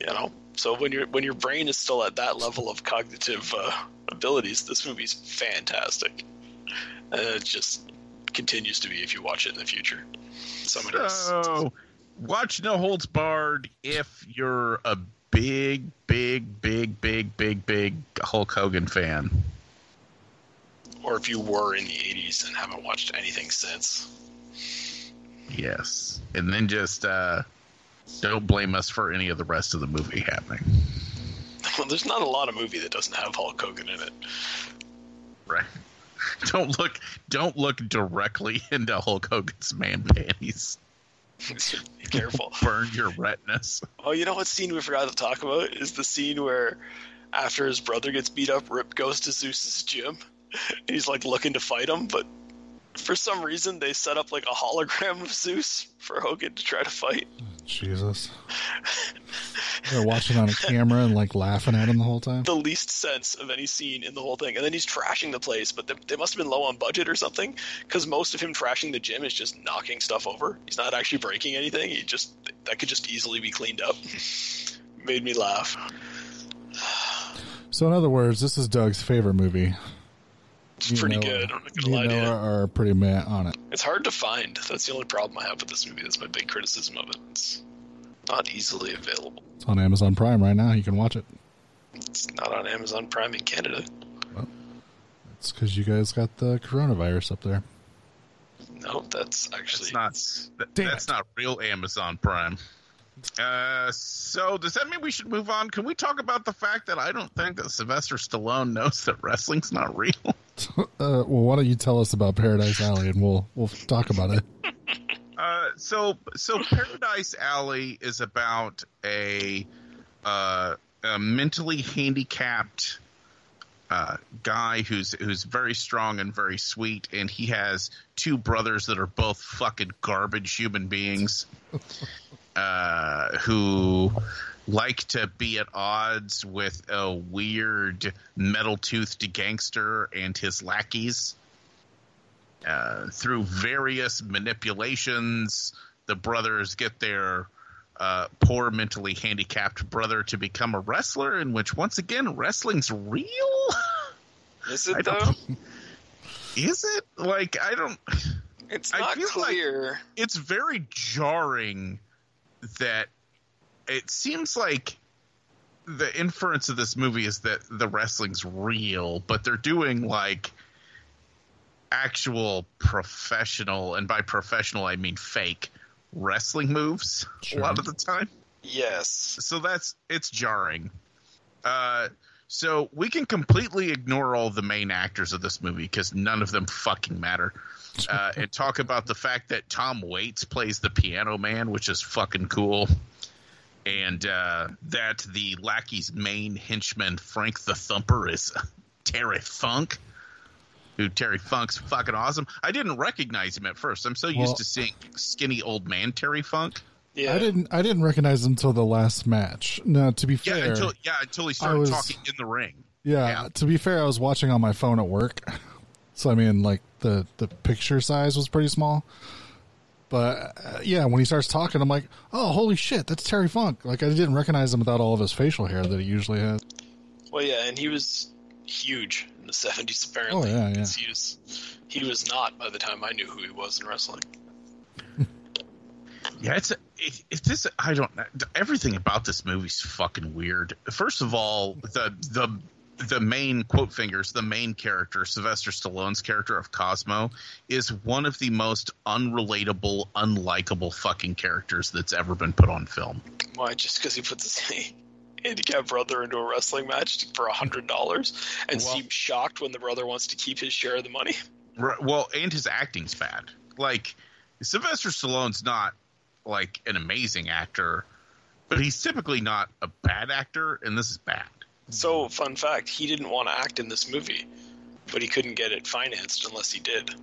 you know." So when your when your brain is still at that level of cognitive uh, abilities, this movie's fantastic, and it just continues to be if you watch it in the future. Somebody So, watch No Holds Barred if you're a big, big, big, big, big, big Hulk Hogan fan. or if you were in the '80s and haven't watched anything since. Yes. And then just uh, don't blame us for any of the rest of the movie happening. Well, there's not a lot of movie that doesn't have Hulk Hogan in it. Right. Don't look don't look directly into Hulk Hogan's man panties. Be careful. Burn your retinas. Oh, you know what scene we forgot to talk about is the scene where after his brother gets beat up, Rip goes to Zeus's gym. And he's like looking to fight him, but for some reason they set up like a hologram of Zeus for Hogan to try to fight. Jesus. They're watching on a camera and like laughing at him the whole time. the least sense of any scene in the whole thing. And then he's trashing the place, but they, they must have been low on budget or something, because most of him trashing the gym is just knocking stuff over. He's not actually breaking anything. He just that could just easily be cleaned up. Made me laugh. So in other words, this is Doug's favorite movie. It's You pretty know- good. I'm not You gonna lie to know, you. are, are pretty mad on it. It's hard to find. That's the only problem I have with this movie. That's my big criticism of it. It's not easily available. It's on Amazon Prime right now. You can watch it. It's not on Amazon Prime in Canada. It's because you guys got the coronavirus up there. No, that's actually It's not. that- that's it. not real Amazon Prime. Uh, so does that mean we should move on? Can we talk about the fact that I don't think that Sylvester Stallone knows that wrestling's not real? Uh, well, why don't you tell us about Paradise Alley and we'll we'll talk about it. Uh, so so Paradise Alley is about a, uh, a mentally handicapped uh, guy who's who's very strong and very sweet, and he has two brothers that are both fucking garbage human beings, uh, who like to be at odds with a weird metal toothed gangster and his lackeys. Uh, through various manipulations, the brothers get their uh, poor mentally handicapped brother to become a wrestler, in which once again wrestling's real. Is it though? Is it like I don't? It's not feel like- clear. It's very jarring that it seems like the inference of this movie is that the wrestling's real, but they're doing like actual professional, and by professional I mean fake wrestling moves Sure. a lot of the time. Yes. So that's it's jarring. Uh, so we can completely ignore all the main actors of this movie because none of them fucking matter. Uh, and talk about the fact that Tom Waits plays the piano man, which is fucking cool. And uh, that the lackey's main henchman, Frank the Thumper, is Terry Funk. Who Terry Funk's fucking awesome. I didn't recognize him at first. I'm so used to seeing skinny old man Terry Funk. Yeah. I didn't I didn't recognize him until the last match. Now, to be Yeah, fair, until yeah, until he started was- talking in the ring. Yeah, Yeah. to be fair, I was watching on my phone at work, so I mean, like the the picture size was pretty small. But uh, yeah, when he starts talking, I'm like, oh, holy shit, that's Terry Funk. Like I didn't recognize him without all of his facial hair that he usually has. Well, yeah, and he was huge in the '70s. Apparently, Oh, yeah, yeah. 'cause He was, he was not by the time I knew who he was in wrestling. Yeah, it's a, it, it, this. I don't. Everything about this movie's fucking weird. First of all, the the the main quote fingers, the main character, Sylvester Stallone's character of Cosmo, is one of the most unrelatable, unlikable fucking characters that's ever been put on film. Why? Just because he puts his handicapped brother into a wrestling match for a hundred dollars and Well- seems shocked when the brother wants to keep his share of the money. Right, well, and his acting's bad. Like Sylvester Stallone's not like an amazing actor, but he's typically not a bad actor, and this is bad. So, mm-hmm. fun fact: he didn't want to act in this movie, but he couldn't get it financed unless he did.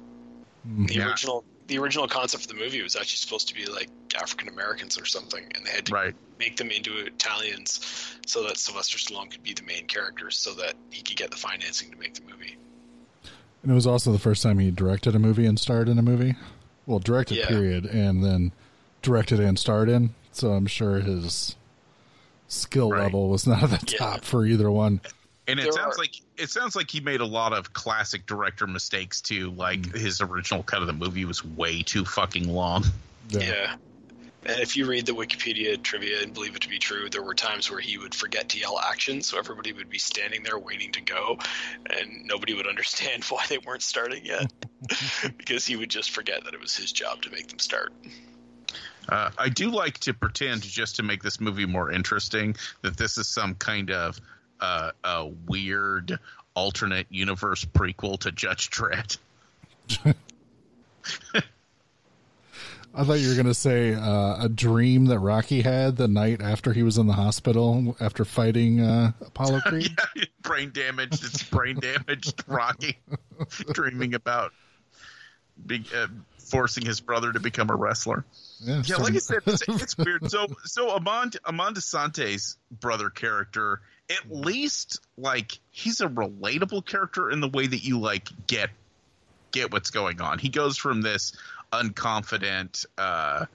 Mm. The Yeah. original, the original concept of the movie was actually supposed to be like African Americans or something, and they had to Right. make them into Italians so that Sylvester Stallone could be the main character, so that he could get the financing to make the movie. And it was also the first time he directed a movie and starred in a movie. Well, directed Yeah. period, and then directed and starred in. So I'm sure his skill Right. level was not at the Yeah. top for either one. And it There sounds are- like it sounds like he made a lot of classic director mistakes too. Like hmm. his original cut of the movie was way too fucking long. Yeah. And if you read the Wikipedia trivia and believe it to be true, there were times where he would forget to yell action, so everybody would be standing there waiting to go, and nobody would understand why they weren't starting yet. because he would just forget that it was his job to make them start. Uh, I do like to pretend just to make this movie more interesting that this is some kind of uh, a weird alternate universe prequel to Judge Dredd. I thought you were going to say uh, a dream that Rocky had the night after he was in the hospital after fighting uh, Apollo Creed. yeah, brain damaged. It's brain damaged. Rocky dreaming about big uh, forcing his brother to become a wrestler. Yeah, Yeah, like I said, it's, it's weird. So, so Amand Armand Assante's brother character, at least like he's a relatable character in the way that you like get get what's going on. He goes from this unconfident, uh,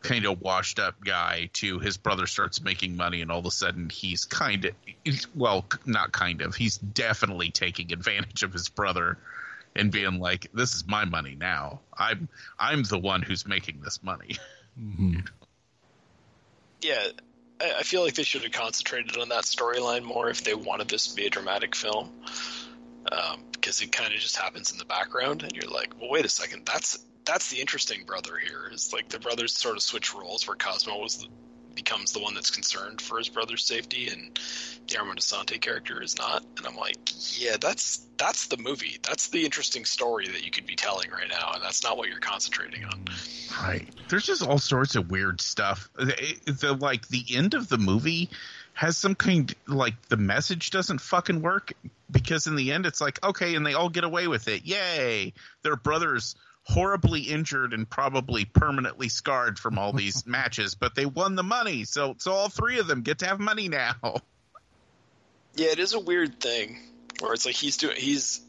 kind of washed up guy to his brother starts making money, and all of a sudden he's kind of, well, not kind of, he's definitely taking advantage of his brother. And being like, "This is my money now. I'm I'm the one who's making this money." Yeah, I, I feel like they should have concentrated on that storyline more if they wanted this to be a dramatic film. Um, because it kind of just happens in the background, and you're like, well, wait a second, that's that's the interesting brother here. Is like the brothers sort of switch roles, where Cosmo was the, becomes the one that's concerned for his brother's safety, and the Armand Assante character is not. And I'm like, yeah, that's that's the movie. That's the interesting story that you could be telling right now, and that's not what you're concentrating on. Right. There's just all sorts of weird stuff. The, the like the end of the movie has some kind like the message doesn't fucking work because in the end it's like okay and they all get away with it. Yay. Their brothers horribly injured and probably permanently scarred from all these matches, but they won the money. So so all three of them get to have money now. Yeah, it is a weird thing where it's like he's doing he's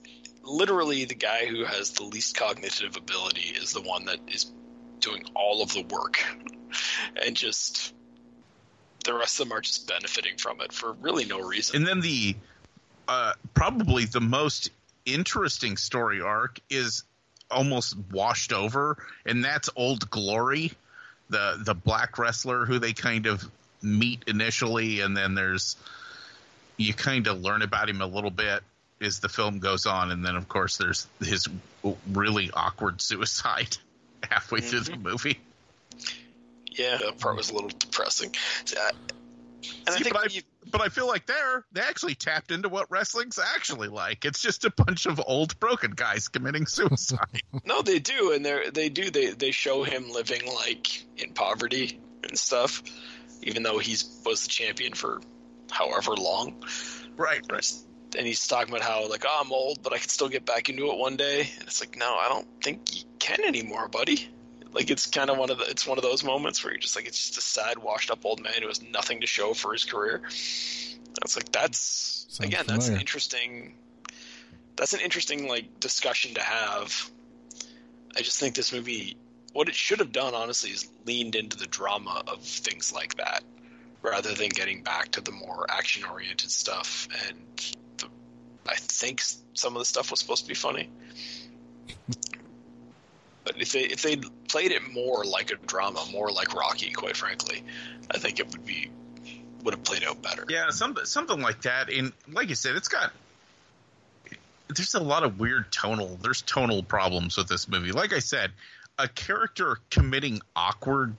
literally the guy who has the least cognitive ability is the one that is doing all of the work and just the rest of them are just benefiting from it for really no reason. And then the uh, probably the most interesting story arc is almost washed over, and that's Old Glory, the the black wrestler who they kind of meet initially, and then there's you kind of learn about him a little bit as the film goes on, and then of course there's his really awkward suicide halfway through the movie. yeah, that part was a little depressing. Uh, and I think I, you, but I feel like there they actually tapped into what wrestling's actually like. It's just a bunch of old broken guys committing suicide. No, they do, and they they do. They they show him living like in poverty and stuff, even though he's was the champion for however long. right, Right. And he's talking about how like, oh, I'm old, but I can still get back into it one day. And it's like, no, I don't think you can anymore, buddy. Like it's kind of one of the it's one of those moments where you're just like it's just a sad, washed up old man who has nothing to show for his career. That's like that's Sounds again, that's an interesting that's an interesting like discussion to have. I just think this movie what it should have done honestly is leaned into the drama of things like that rather than getting back to the more action oriented stuff and the, I think some of the stuff was supposed to be funny. But if they if they played it more like a drama, more like Rocky, quite frankly, I think it would be would have played out better. yeah, something something like that. And like you said, it's got there's a lot of weird tonal. There's tonal problems with this movie. Like I said, a character committing awkward,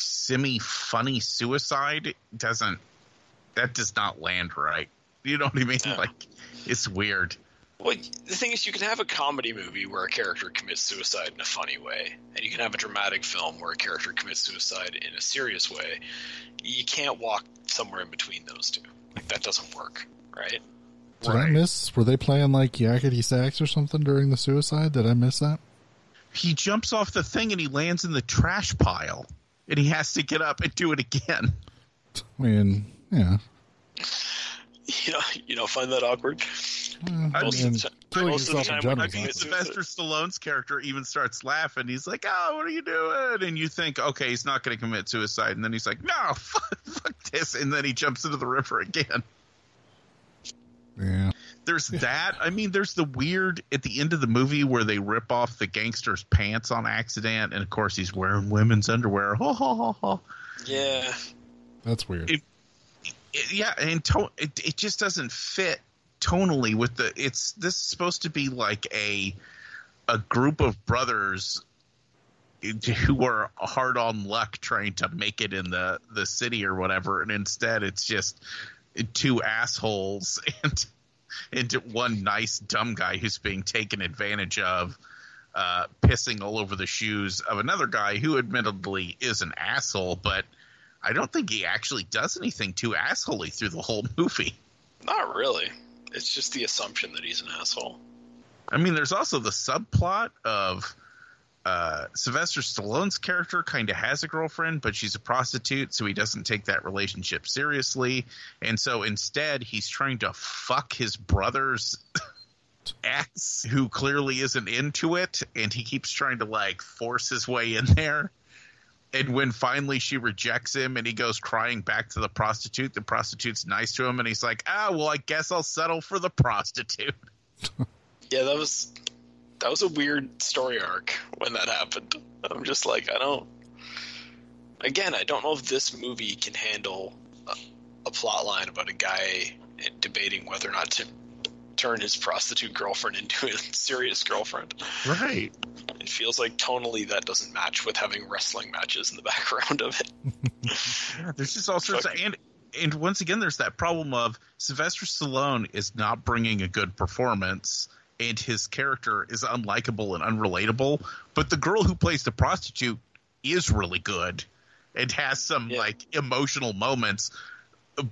semi funny suicide doesn't that does not land right. You know what I mean? Yeah. Like it's weird. Well, the thing is, you can have a comedy movie where a character commits suicide in a funny way, and you can have a dramatic film where a character commits suicide in a serious way. You can't walk somewhere in between those two. Like that doesn't work, right? Did I miss? Were they playing like yakety sax or something during the suicide? Did I miss that? He jumps off the thing and he lands in the trash pile. And he has to get up and do it again. I mean, yeah. You know, you don't find that awkward. Hmm, I Most of the ti- killing most of the time general when is I awkward. Sylvester Stallone's character even starts laughing. He's like, "Oh, what are you doing?" And you think, "Okay, he's not going to commit suicide." And then he's like, "No, fuck, fuck this!" And then he jumps into the river again. Yeah. There's that. I mean, there's the weird at the end of the movie where they rip off the gangster's pants on accident, and of course he's wearing women's underwear. Ha ha ha ha. Yeah, That's weird. It- It- yeah, and to- it it just doesn't fit tonally with the. It's this is supposed to be like a a group of brothers who are hard on luck trying to make it in the the city or whatever, and instead it's just two assholes and and one nice dumb guy who's being taken advantage of. Uh, pissing all over the shoes of another guy who admittedly is an asshole, but I don't think he actually does anything too assholey through the whole movie. not really. It's just the assumption that he's an asshole. I mean, there's also the subplot of uh, Sylvester Stallone's character kind of has a girlfriend, but she's a prostitute, so he doesn't take that relationship seriously. And so instead, he's trying to fuck his brother's ex, who clearly isn't into it, and he keeps trying to like force his way in there. And when finally she rejects him and he goes crying back to the prostitute, the prostitute's nice to him, and he's like, ah, well, I guess I'll settle for the prostitute. Yeah, that was that was a weird story arc when that happened. I'm just like, I don't. Again, I don't know if this movie can handle a, a plot line about a guy debating whether or not to turn his prostitute girlfriend into a serious girlfriend. Right. It feels like tonally that doesn't match with having wrestling matches in the background of it. Yeah, there's just all sorts of and and once again there's that problem of Sylvester Stallone is not bringing a good performance and his character is unlikable and unrelatable, but the girl who plays the prostitute is really good and has some Yeah. like emotional moments,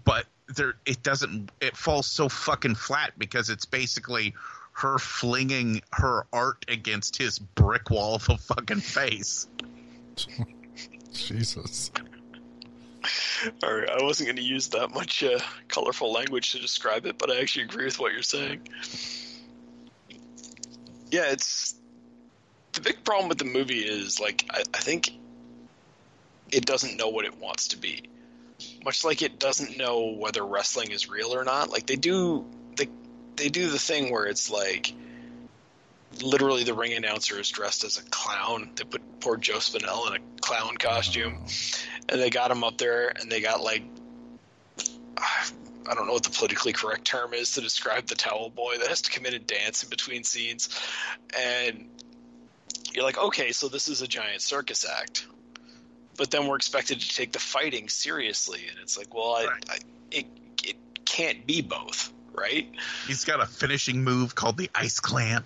but there it doesn't it falls so fucking flat because it's basically her flinging her art against his brick wall of a fucking face. Jesus. All right, I wasn't going to use that much uh, colorful language to describe it, but I actually agree with what you're saying. Yeah, it's the big problem with the movie is like I, I think it doesn't know what it wants to be, much like it doesn't know whether wrestling is real or not. Like they do, they they do the thing where it's like literally the ring announcer is dressed as a clown. They put poor Joe Spinell in a clown costume. Oh. And they got him up there and they got like I don't know what the politically correct term is to describe the towel boy that has to come in and dance in between scenes. And you're like okay so this is a giant circus act. But then we're expected to take the fighting seriously. And it's like well I, Right. I it it can't be both right He's got a finishing move called the ice clamp.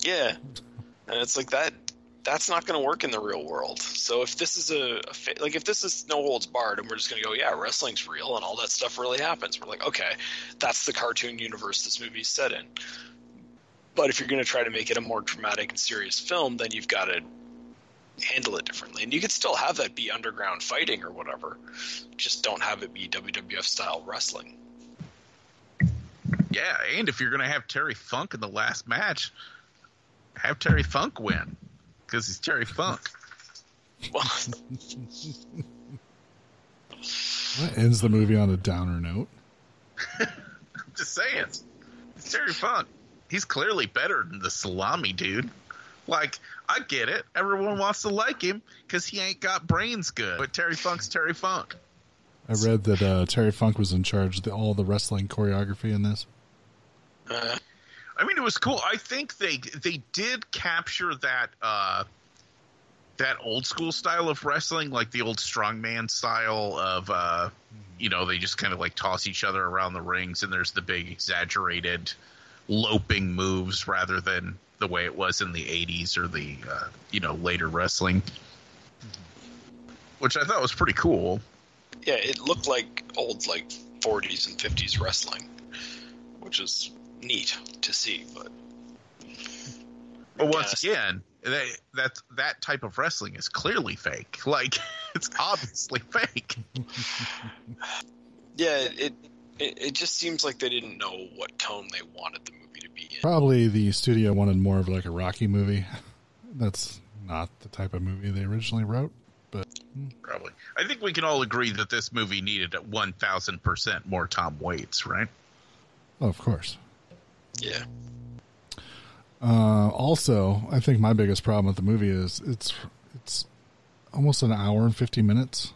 Yeah, and it's like that. That's not going to work in the real world. So if this is a, a fa- like if this is no holds barred, and we're just going to go, yeah, wrestling's real, and all that stuff really happens. We're like, okay, that's the cartoon universe this movie's set in. But if you're going to try to make it a more dramatic and serious film, then you've got to handle it differently. And you could still have that be underground fighting or whatever. Just don't have it be WWF style wrestling. Yeah, and if you're going to have Terry Funk in the last match, have Terry Funk win because he's Terry Funk. That ends the movie on a downer note. I'm just saying, it's Terry Funk. He's clearly better than the salami dude. Like, I get it. Everyone wants to like him because he ain't got brains good. But Terry Funk's Terry Funk. I read that uh, Terry Funk was in charge of the, all the wrestling choreography in this. Uh, I mean, it was cool. I think they they did capture that uh, that old school style of wrestling, like the old strongman style of, uh, you know, they just kind of like toss each other around the rings, and there's the big exaggerated loping moves rather than the way it was in the '80s or the uh, you know later wrestling, which I thought was pretty cool. yeah, it looked like old like 40s and 50s wrestling, which is neat to see. But But once again, that that that type of wrestling is clearly fake. Like it's obviously fake. yeah, it, it it just seems like they didn't know what tone they wanted the movie to be in. Probably the studio wanted more of like a Rocky movie. That's not the type of movie they originally wrote. But hmm. Probably. I think we can all agree that this movie needed at one thousand percent more Tom Waits, right? oh, of course. Yeah, Uh, also, I think my biggest problem with the movie is it's it's almost an hour and fifty minutes,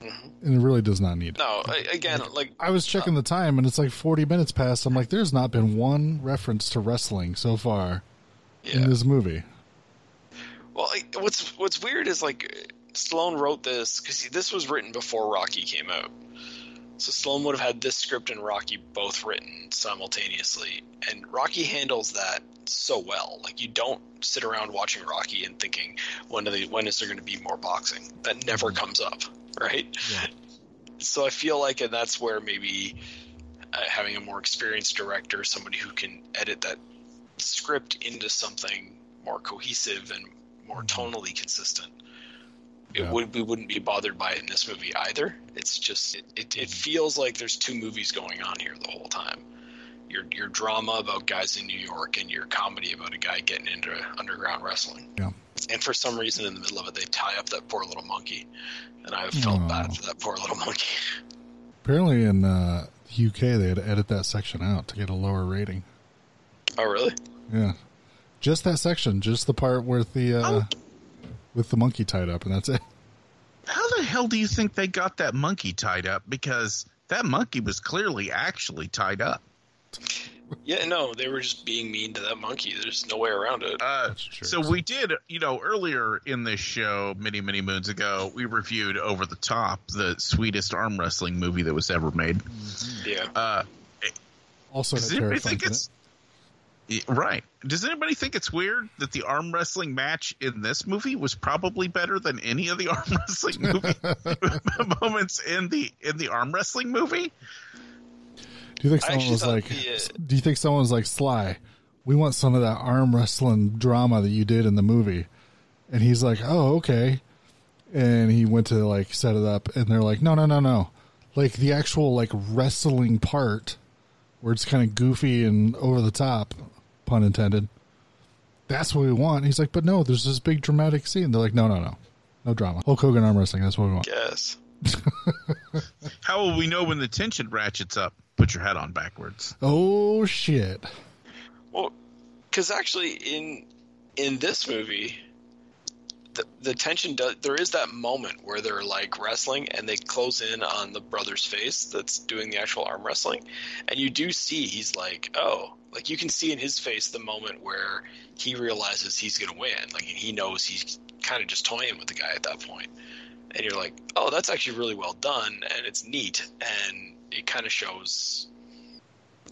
and it really does not need. it. no, I, again, like I was checking the time, and it's like forty minutes past. I'm like, there's not been one reference to wrestling so far yeah. in this movie. Well, like, what's what's weird is like Stallone wrote this because this was written before Rocky came out. So Stallone would have had this script and Rocky both written simultaneously, and Rocky handles that so well. Like you don't sit around watching Rocky and thinking when are they, when is there going to be more boxing? That never comes up, right? So I feel like, and that's where maybe uh, having a more experienced director, somebody who can edit that script into something more cohesive and more tonally consistent. It Yeah. would we wouldn't be bothered by it in this movie either. It's just it, it, it feels like there's two movies going on here the whole time. Your your drama about guys in New York and your comedy about a guy getting into underground wrestling. Yeah. And for some reason in the middle of it they tie up that poor little monkey. And I felt Aw. bad for that poor little monkey. Apparently in uh, the UK they had to edit that section out to get a lower rating. Oh really? Yeah, just that section, just the part with the uh, Oh. With the monkey tied up, and that's it. How the hell do you think they got that monkey tied up? Because that monkey was clearly actually tied up. Yeah, no, they were just being mean to that monkey. There's no way around it. Uh, so we did, you know, earlier in this show, many, many moons ago, we reviewed Over the Top, the sweetest arm wrestling movie that was ever made. Yeah. Uh, Also, does had anybody think it's Yeah, right? Does anybody think it's weird that the arm wrestling match in this movie was probably better than any of the arm wrestling movie moments in the in the arm wrestling movie? Do you think someone was like? the, uh, Do you think someone was like Sly? We want some of that arm wrestling drama that you did in the movie, and he's like, "Oh, okay." And he went to like set it up, and they're like, "No, no, no, no!" Like the actual like wrestling part, where it's kind of goofy and over the top, pun intended. That's what we want. He's like, "But no, there's this big dramatic scene." They're like, "No, no, no, no drama. Hulk Hogan arm wrestling. That's what we want." Yes. How will we know when the tension ratchets up? Put your hat on backwards. Oh shit! Well, because actually, in in this movie, the the tension does. There is that moment where they're like wrestling and they close in on the brother's face that's doing the actual arm wrestling, and you do see he's like, oh, like you can see in his face the moment where he realizes he's gonna win. Like he knows he's kind of just toying with the guy at that point, and you're like, oh, that's actually really well done, and it's neat, and it kind of shows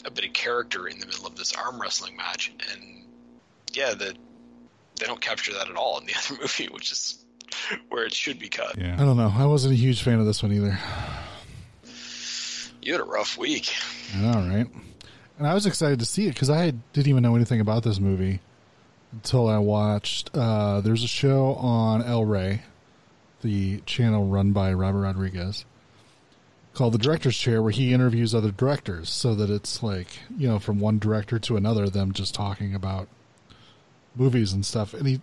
a bit of character in the middle of this arm wrestling match, and yeah, the they don't capture that at all in the other movie, which is where it should be cut. Yeah, I don't know. I wasn't a huge fan of this one either. You had a rough week. I know, right? And I was excited to see it because I didn't even know anything about this movie until I watched. Uh, there's a show on El Rey, the channel run by Robert Rodriguez, called The Director's Chair, where he interviews other directors so that it's like, you know, from one director to another, them just talking about movies and stuff. And he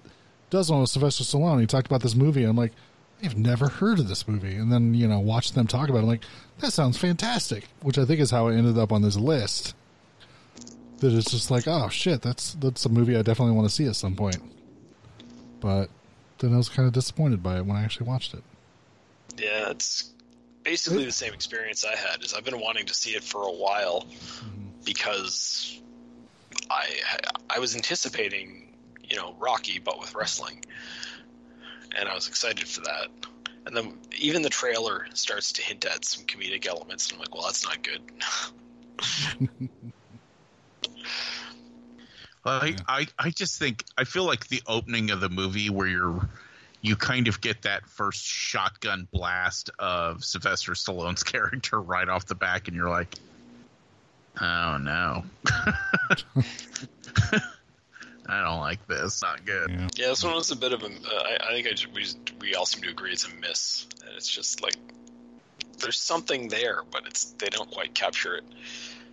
does one with Sylvester Stallone. He talked about this movie, and I'm like, I've never heard of this movie. And then, you know, watch them talk about it. I'm like, that sounds fantastic, which I think is how it ended up on this list. That it's just like, oh shit, that's that's a movie I definitely want to see at some point. But then I was kind of disappointed by it when I actually watched it. Yeah, it's basically the same experience I had. Is I've been wanting to see it for a while mm-hmm. because I I was anticipating, you know, Rocky but with wrestling, and I was excited for that. And then even the trailer starts to hint at some comedic elements, and I'm like, well, that's not good. Well, I, I I just think I feel like the opening of the movie where you're you kind of get that first shotgun blast of Sylvester Stallone's character right off the back, and you're like, oh no. I don't like this. Not good. Yeah. Yeah, this one was a bit of a. Uh, I, I think I just, we just, we all seem to agree it's a miss, and it's just like there's something there, but it's they don't quite capture it,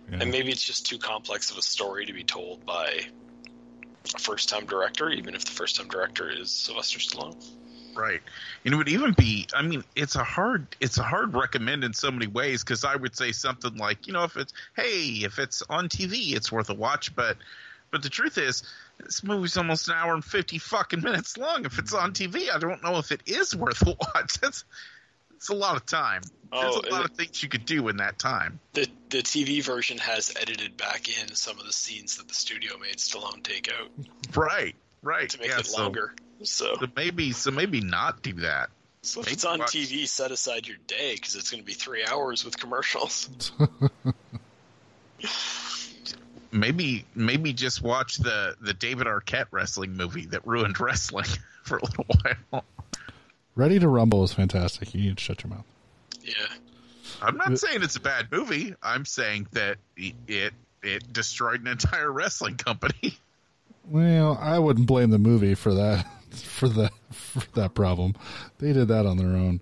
Yeah. and maybe it's just too complex of a story to be told by a first-time director, even if the first-time director is Sylvester Stallone. Right. And it would even be I mean, it's a hard it's a hard recommend in so many ways because I would say something like, you know, if it's hey, if it's on TV, it's worth a watch, but but the truth is this movie's almost an hour and fifty fucking minutes long. If it's on TV, I don't know if it is worth a watch. That's it's a lot of time. There's Oh, a lot it- of things you could do in that time. The the TV version has edited back in some of the scenes that the studio made Stallone take out Right. Right. to make yeah, it so- longer. So, So, maybe so maybe not do that. so if maybe it's on watch- TV, set aside your day because it's going to be three hours with commercials. maybe maybe just watch the the David Arquette wrestling movie that ruined wrestling for a little while. Ready to Rumble is fantastic. You need to shut your mouth. Yeah. I'm not uh, saying it's a bad movie. I'm saying that it it destroyed an entire wrestling company. Well, I wouldn't blame the movie for that for that for that problem. They did that on their own.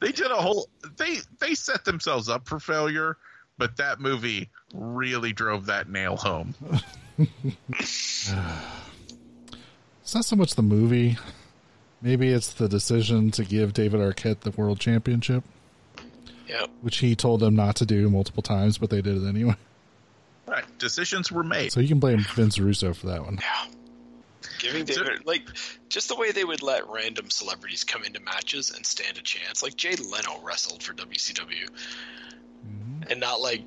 They did a whole they they set themselves up for failure, but that movie really drove that nail home. It's not so much the movie. Maybe it's the decision to give David Arquette the world championship, Yep. which he told them not to do multiple times, but they did it anyway. Right. Decisions were made. So you can blame Vince Russo for that one. Yeah. Giving David like just the way they would let random celebrities come into matches and stand a chance. Like Jay Leno wrestled for WCW, and not like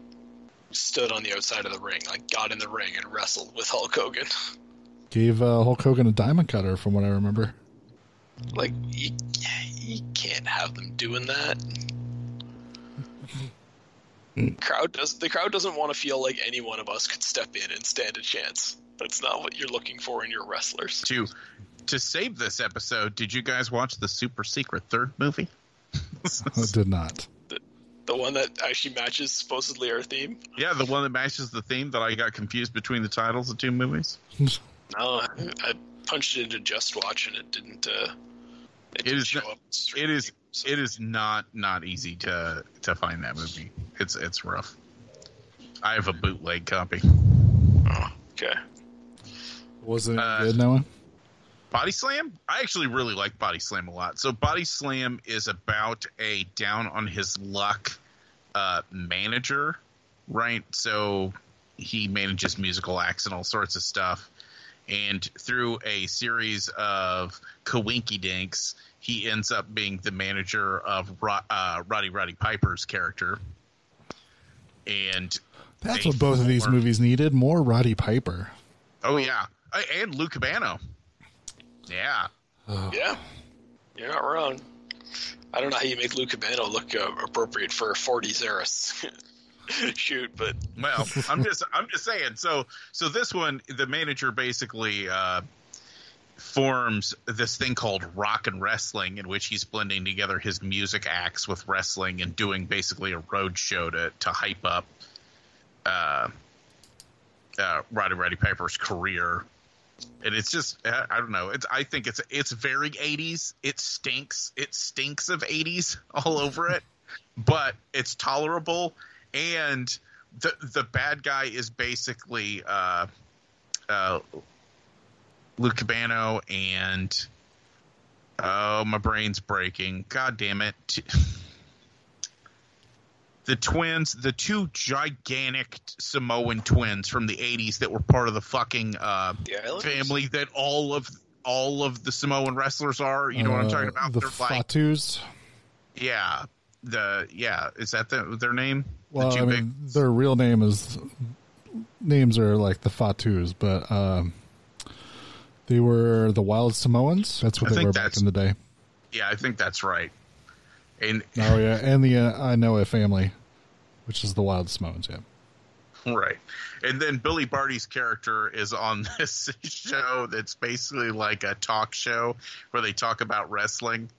stood on the outside of the ring. Like got in the ring and wrestled with Hulk Hogan. Gave uh, Hulk Hogan a diamond cutter, from what I remember. Like you, you can't have them doing that. crowd does the crowd doesn't want to feel like any one of us could step in and stand a chance. That's not what you're looking for in your wrestlers. to to save this episode, did you guys watch the super secret third movie? I did not. The one that actually matches supposedly our theme. yeah, the one that matches the theme that I got confused between the titles of two movies. No, I, I punched it into Just Watch and it didn't. Uh, it, it, didn't is show not, up it is. So. It is not not easy to to find that movie. It's it's rough. I have a bootleg copy. Oh, okay. Was it Uh, good, Noah? Body Slam? I actually really like Body Slam a lot. So Body Slam is about a down on his luck uh, manager, right? So he manages musical acts and all sorts of stuff. And through a series of coinky dinks, he ends up being the manager of Ro- uh, Rowdy Roddy Piper's character. And That's what both of these movies needed. More Roddy Piper. Oh yeah, Uh, and Lou Cabano. Yeah, Yeah, you're not wrong. I don't know how you make Lou Cabano look uh, appropriate for a 40s era s- shoot, but Well, I'm just I'm just saying. So so this one, the manager basically uh, forms this thing called rock and wrestling, in which he's blending together his music acts with wrestling and doing basically a road show to to hype up uh, uh, Rowdy Roddy Piper's career. And it's just I I don't know. It's I think it's it's very 80s. It stinks. It stinks of 80s all over it, but it's tolerable and the the bad guy is basically uh, uh, Luke Cabano and oh my brain's breaking. God damn it! The twins, the two gigantic Samoan twins from the '80s that were part of the fucking uh, the family that all of all of the Samoan wrestlers are. You know what I'm talking Uh, about? The They're like, yeah, the yeah, is that the, their name? Well, the I mean, their real name is names are like the Fatus, but um, they were the Wild Samoans. That's what I they were back in the day. Yeah, I think that's right. And Oh yeah, and the uh, I know a family, which is the Wild Samoans. Yeah. right, and then Billy Barty's character is on this show that's basically like a talk show where they talk about wrestling,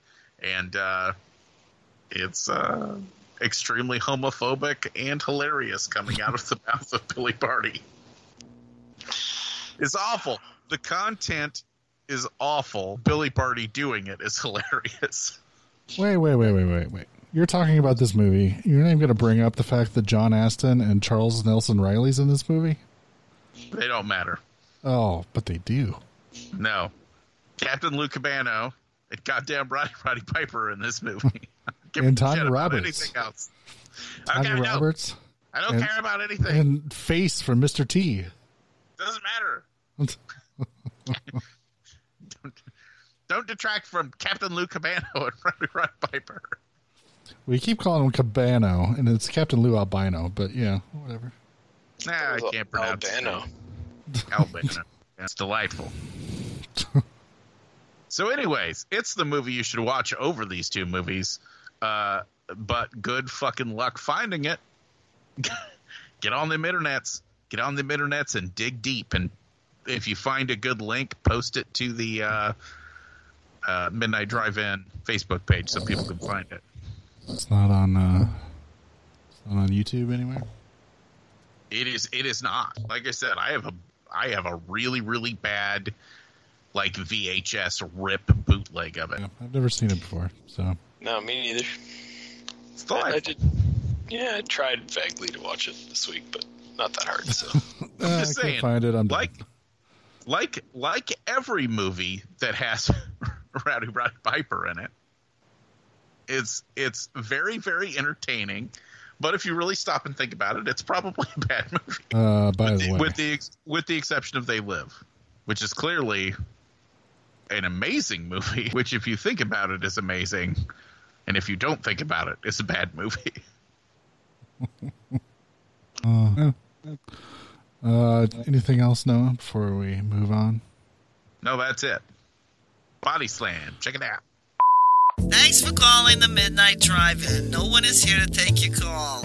and uh, it's uh, extremely homophobic and hilarious coming out of the mouth of Billy Barty. It's awful. The content is awful. Billy Barty doing it is hilarious. Wait, wait, wait, wait, wait, wait. You're talking about this movie. You're not even going to bring up the fact that John Astin and Charles Nelson Reilly's in this movie. They don't matter. Oh, but they do. No. Captain Lou Cabano and goddamn Rowdy Roddy Piper in this movie. Give And a Tanya shit about Roberts. Anything else. Tanya okay, no, Roberts I don't and- care about anything. and Face from Mr. T. Doesn't matter. don't, don't detract from Captain Lou Cabano and Rowdy Roddy Piper. We keep calling him Cabano, and it's Captain Lou Albano, but yeah, whatever. Nah, I can't pronounce Albano. it. Albano. That's delightful. so, anyways, it's the movie you should watch over these two movies. Uh, but good fucking luck finding it. Get on them internets. Get on them internets and dig deep. And if you find a good link, post it to the uh, uh, Midnight Drive-In Facebook page so people can find it. It's not on. Uh, it's not on YouTube anywhere. It is. It is not. Like I said, I have a I have a really really bad like VHS rip bootleg of it. Yeah, I've never seen it before, so No, me neither. It's I, I did. Yeah, I tried vaguely to watch it this week, but not that hard. So uh, I just can't saying, find it. I'm done. like like like every movie that has Rowdy Roddy Piper in it. It's it's very very entertaining, but if you really stop and think about it, it's probably a bad movie. Uh, by the way, with the with the exception of They Live, which is clearly an amazing movie. Which, if you think about it, is amazing, and if you don't think about it, it's a bad movie. uh, anything else, Noah? Before we move on, no, that's it. Body Slam, check it out. Thanks for calling the Midnight Drive-In. No one is here to take your call.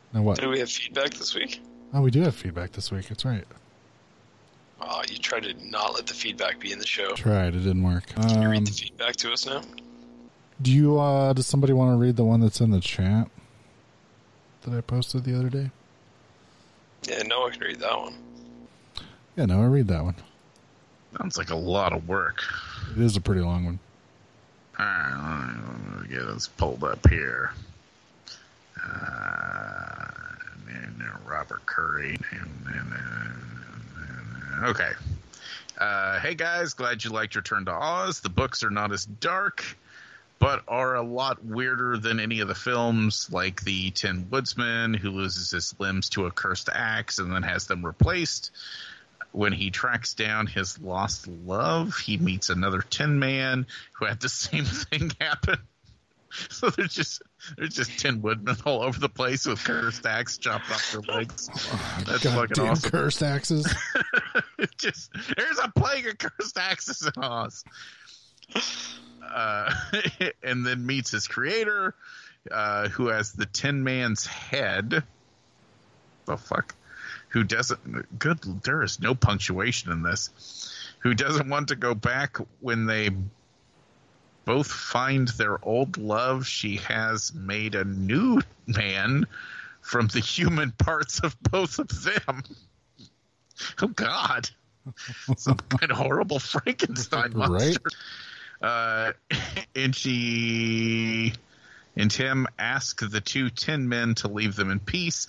No, what? do we have feedback this week? Oh, we do have feedback this week. That's right. Oh, you tried to not let the feedback be in the show. Tried. It didn't work. Can you Um, read the feedback to us now? do you? Uh, does somebody want to read the one that's in the chat that I posted the other day? Yeah, no, I can read that one. Yeah, no, I read that one. Sounds like a lot of work. It is a pretty long one. All right, let me get this pulled up here. Uh, and, uh, Robert Curry. Okay. Uh, hey guys, glad you liked Return to Oz. The books are not as dark, but are a lot weirder than any of the films, like the Tin Woodsman who loses his limbs to a cursed axe and then has them replaced. When he tracks down his lost love, he meets another Tin Man who had the same thing happen. So there's just there's just Tin Woodmen all over the place with cursed axes chopped off their legs. That's fucking Goddamn awesome. cursed axes. Just there's a plague of cursed axes in Oz. Uh, and then meets his creator, uh, who has the Tin Man's head. The fuck? Who doesn't? Good. There is no punctuation in this. Who doesn't want to go back when they both find their old love? She has made a new man from the human parts of both of them. Oh God! Some kind of horrible Frankenstein monster. Right? Uh, and she and Tim ask the two Tin Men to leave them in peace.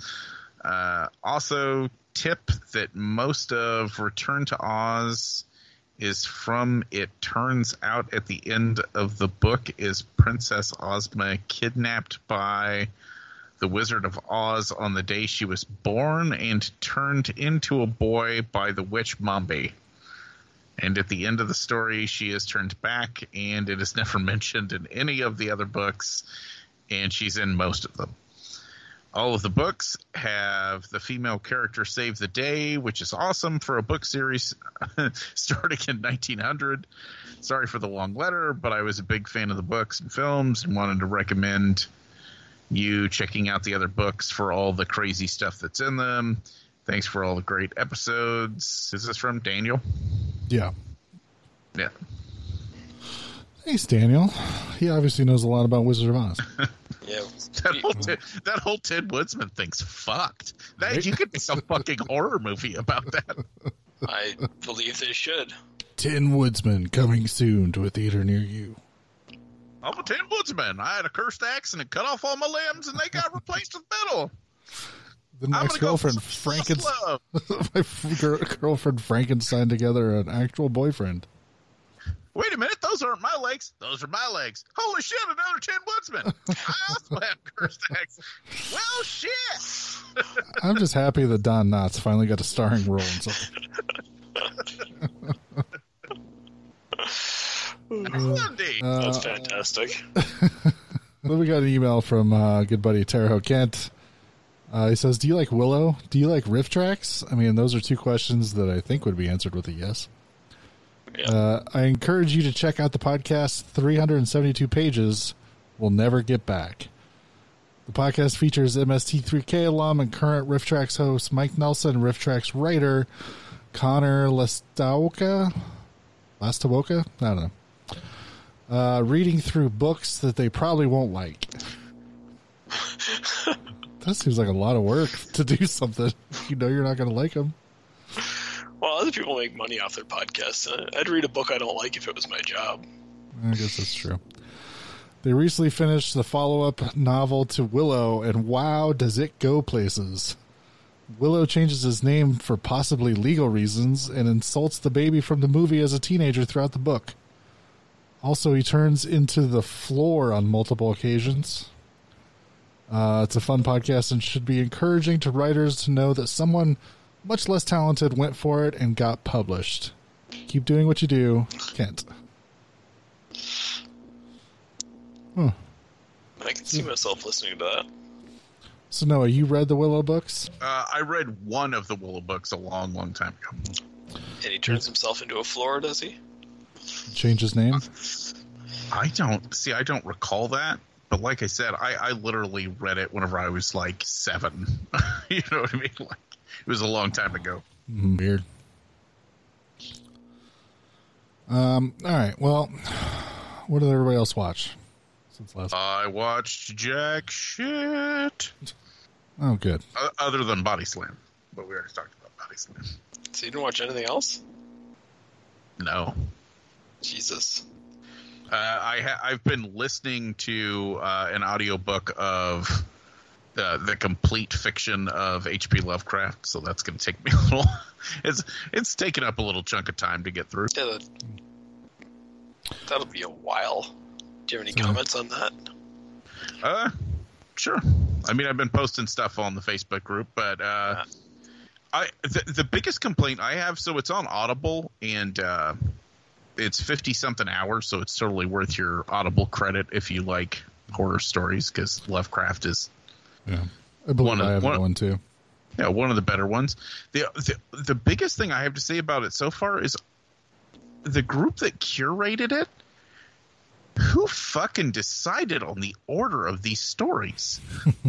Uh, also, tip that most of Return to Oz is from. It turns out at the end of the book is Princess Ozma kidnapped by the Wizard of Oz on the day she was born and turned into a boy by the witch Mombi. And at the end of the story, she is turned back, and it is never mentioned in any of the other books, and she's in most of them. All of the books have the female character save the day, which is awesome for a book series starting in 1900. Sorry for the long letter, but I was a big fan of the books and films and wanted to recommend you checking out the other books for all the crazy stuff that's in them. Thanks for all the great episodes. Is this from Daniel? Yeah. Yeah. Thanks, Daniel. He obviously knows a lot about Wizard of Oz. Yeah, That whole, Ted, that whole Ted Woodsman thing's fucked. That Right? you could make a fucking horror movie about that. I believe they should. Tin Woodsman coming soon to a theater near you. I'm a Tin Woodsman. I had a cursed axe and it cut off all my limbs, and they got replaced with metal. The I'm go girlfriend, Frankenstein. my girlfriend Frankenstein together an actual boyfriend. Wait a minute, those aren't my legs. Those are my legs. Holy shit, another Tin Woodsman. I also have a cursed axe. Well, shit. I'm just happy that Don Knotts finally got a starring role in something. Andy. That's Uh, fantastic. Then we got an email from uh, good buddy Terho Kent. Uh, he says, "Do you like Willow? Do you like RiffTrax? I mean, those are two questions that I think would be answered with a yes." Yeah. Uh, I encourage you to check out the podcast 372 pages. We'll never get back. The podcast features MST3K alum and current RiffTrax host Mike Nelson, RiffTrax writer Conor Lastowka. Lastowka? I don't know. Uh, reading through books that they probably won't like. that seems like a lot of work to do something. You know you're not going to like them. Well, other people make money off their podcasts. Uh, I'd read a book I don't like if it was my job. I guess that's true. They recently finished the follow up novel to Willow, and wow, does it go places! Willow changes his name for possibly legal reasons and insults the baby from the movie as a teenager throughout the book. Also, he turns into the floor on multiple occasions. Uh, it's a fun podcast and should be encouraging to writers to know that someone much less talented went for it and got published. Keep doing what you do, Kent. I can see myself listening to that. So Noah, you read the Willow books? Uh, I read one of the Willow books a long, long time ago. And he turns himself into a floor, does he? Change his name? I don't see. I don't recall that. But like I said, I, I literally read it whenever I was like seven. you know what I mean? Like it was a long time ago. Mm, Weird. Um. All right. Well, what did everybody else watch since last? I watched jack shit. oh, good. O- other than Body Slam, but we already talked about Body Slam. So you didn't watch anything else? No, Jesus. uh, I ha- I've been listening to uh, an audiobook of uh, the complete fiction of H.P. Lovecraft, so that's going to take me a little. It's it's taken up a little chunk of time to get through. Yeah, that, that'll be a while. Do you have any So- comments on that? Uh, sure. I mean, I've been posting stuff on the Facebook group, but uh, I the, the biggest complaint I have. So it's on Audible, and uh, it's fifty something hours, so it's totally worth your Audible credit if you like horror stories, because Lovecraft is Yeah, I believe One of- I have one- one too. yeah one of the better ones. The, the the biggest thing I have to say about it so far is the group that curated it. Who fucking decided on the order of these stories?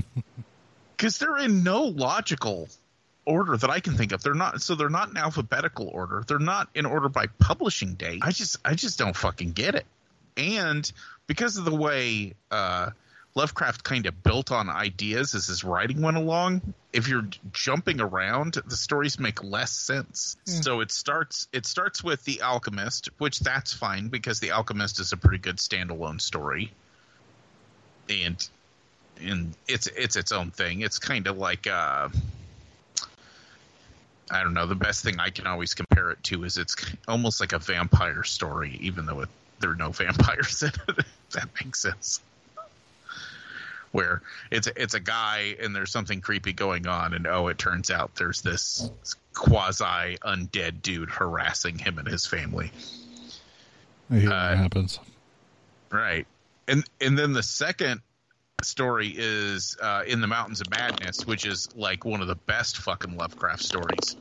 Because they're in no logical order that I can think of. They're not so they're not in alphabetical order. They're not in order by publishing date. I just I just don't fucking get it. And because of the way uh, Lovecraft kind of built on ideas as his writing went along, if you're jumping around, the stories make less sense. So it starts it starts with the Alchemist, which that's fine because the Alchemist is a pretty good standalone story. And and it's it's its own thing. It's kind of like uh I don't know. The best thing I can always compare it to is it's almost like a vampire story, even though it, there are no vampires in it. if that makes sense. Where it's a, it's a guy and there's something creepy going on, and oh, it turns out there's this quasi undead dude harassing him and his family. I when Uh, happens. Right. And and then the second story is uh, in the Mountains of Madness, which is like one of the best fucking Lovecraft stories.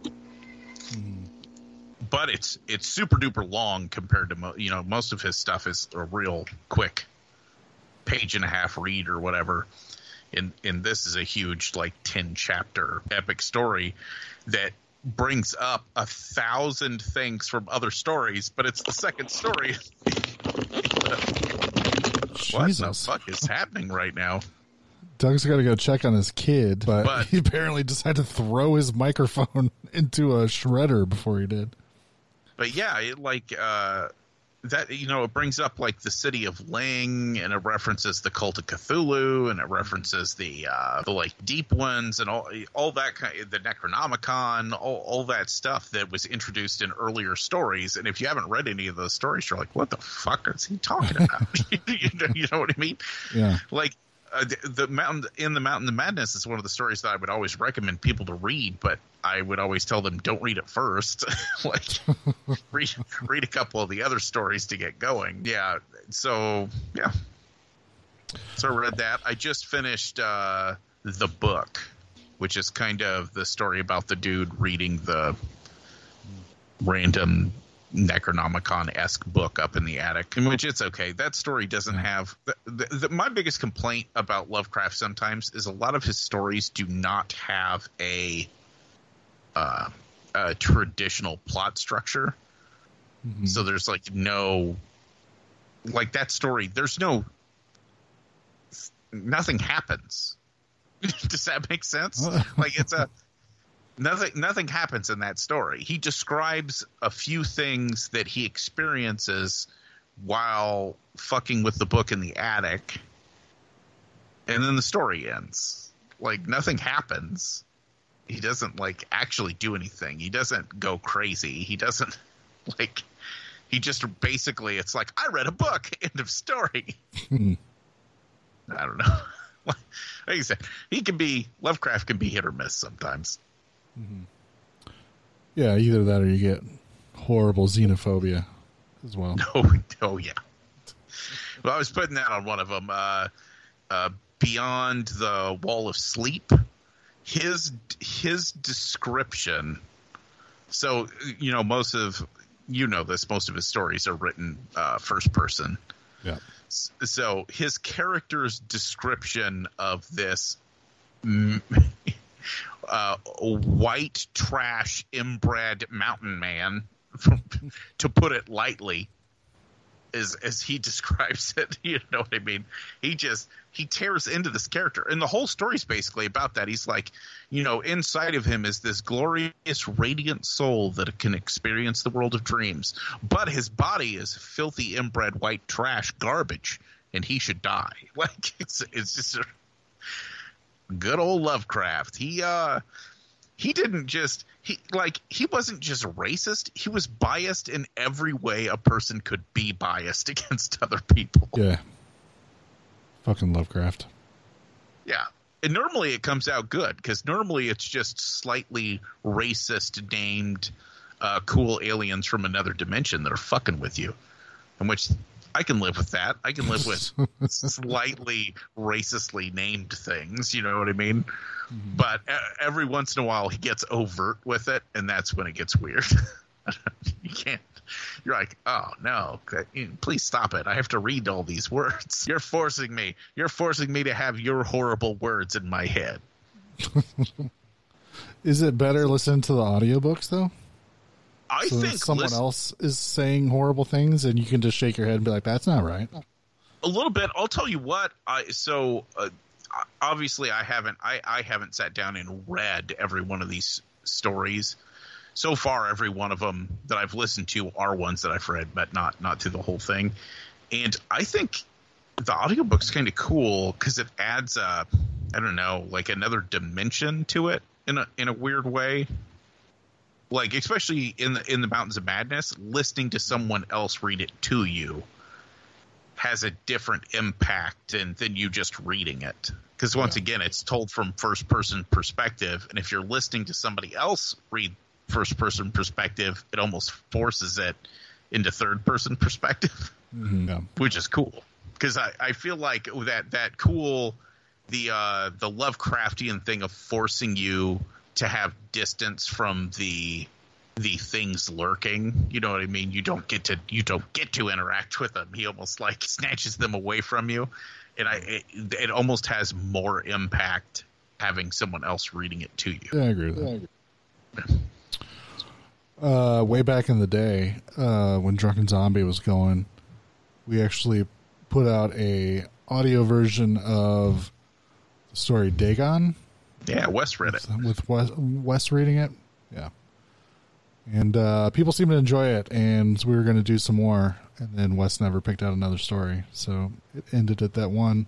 But it's it's super duper long compared to mo- you know most of his stuff is a real quick page and a half read or whatever. And and this is a huge like ten chapter epic story that brings up a thousand things from other stories, but it's the second story what the fuck is happening right now? Doug's got to go check on his kid, but, But- he apparently just had to throw his microphone into a shredder before he did. But yeah, it like uh that you know it brings up like the city of Leng and it references the cult of Cthulhu and it references the uh the like deep ones and all all that kind the Necronomicon all, all that stuff that was introduced in earlier stories. And if you haven't read any of those stories you're like what the fuck is he talking about? You, know, you know what I mean? Yeah. like uh, the, the mountain in the mountain of madness is one of the stories that I would always recommend people to read, but I would always tell them don't read it first. like read read a couple of the other stories to get going. Yeah. So yeah. So I read that. I just finished uh, the book, which is kind of the story about the dude reading the random Necronomicon esque book up in the attic, in which it's okay. That story doesn't have. The, the, the, my biggest complaint about Lovecraft sometimes is a lot of his stories do not have a, uh, a traditional plot structure. Mhm. So there's like no, like that story. There's no, nothing happens. Does that make sense? like it's a nothing. Nothing happens in that story. He describes a few things that he experiences while fucking with the book in the attic, and then the story ends. Like nothing happens. He doesn't like actually do anything. He doesn't go crazy. He doesn't like he just basically it's like I read a book. End of story. Hmm. I don't know. like I said, he can be Lovecraft can be hit or miss sometimes. Yeah, either that or you get horrible xenophobia as well. Oh, oh yeah. Well, I was putting that on one of them. Uh, uh, Beyond the Wall of Sleep. His his description. So you know most of you know this. Most of his stories are written uh, first person. Yeah. so his character's description of this uh, white trash inbred mountain man, to put it lightly, is as he describes it. You know what I mean? He just he tears into this character, and the whole story's basically about that. He's like, you know, inside of him is this glorious, radiant soul that can experience the world of dreams, but his body is filthy, inbred, white trash garbage, and he should die. Like it's it's just a good old Lovecraft. He uh he didn't just he like he wasn't just racist he was biased in every way a person could be biased against other people Yeah. Fucking Lovecraft. yeah and normally it comes out good because normally it's just slightly racist named uh, cool aliens from another dimension that are fucking with you in which i can live with that. I can live with slightly racistly named things you know what i mean? Mm-hmm. But e- every once in a while he gets overt with it and that's when it gets weird. You can't you're like oh no please stop it. I have to read all these words. You're forcing me you're forcing me to have your horrible words in my head. Is it better listening to the audiobooks though? I So think someone listen- else is saying horrible things and you can just shake your head and be like, That's not right. a little bit. I'll tell you what i so uh, obviously i haven't I, I haven't sat down and read every one of these stories. So far every one of them that i've listened to are ones that i've read but not not through the whole thing. And i think the audiobook's kind of cool because it adds a i don't know like another dimension to it in a in a weird way like especially in the in the mountains of madness listening to someone else read it to you has a different impact than, than you just reading it. Because once again, it's told from first person perspective, and if you're listening to somebody else read first person perspective, it almost forces it into third person perspective, Yeah. which is cool. Because I, I feel like that that cool the uh, the Lovecraftian thing of forcing you to have distance from the the things lurking. You know what I mean? You don't get to you don't get to interact with them. He almost like snatches them away from you, and I it, it almost has more impact having someone else reading it to you. Yeah, I agree with that. Uh, way back in the day, uh, when Drunken Zombie was going, we actually put out a audio version of the story Dagon Yeah, Wes read it. with Wes, Wes reading it. Yeah. And uh, people seem to enjoy it, and we were going to do some more, and then Wes never picked out another story, so it ended at that one.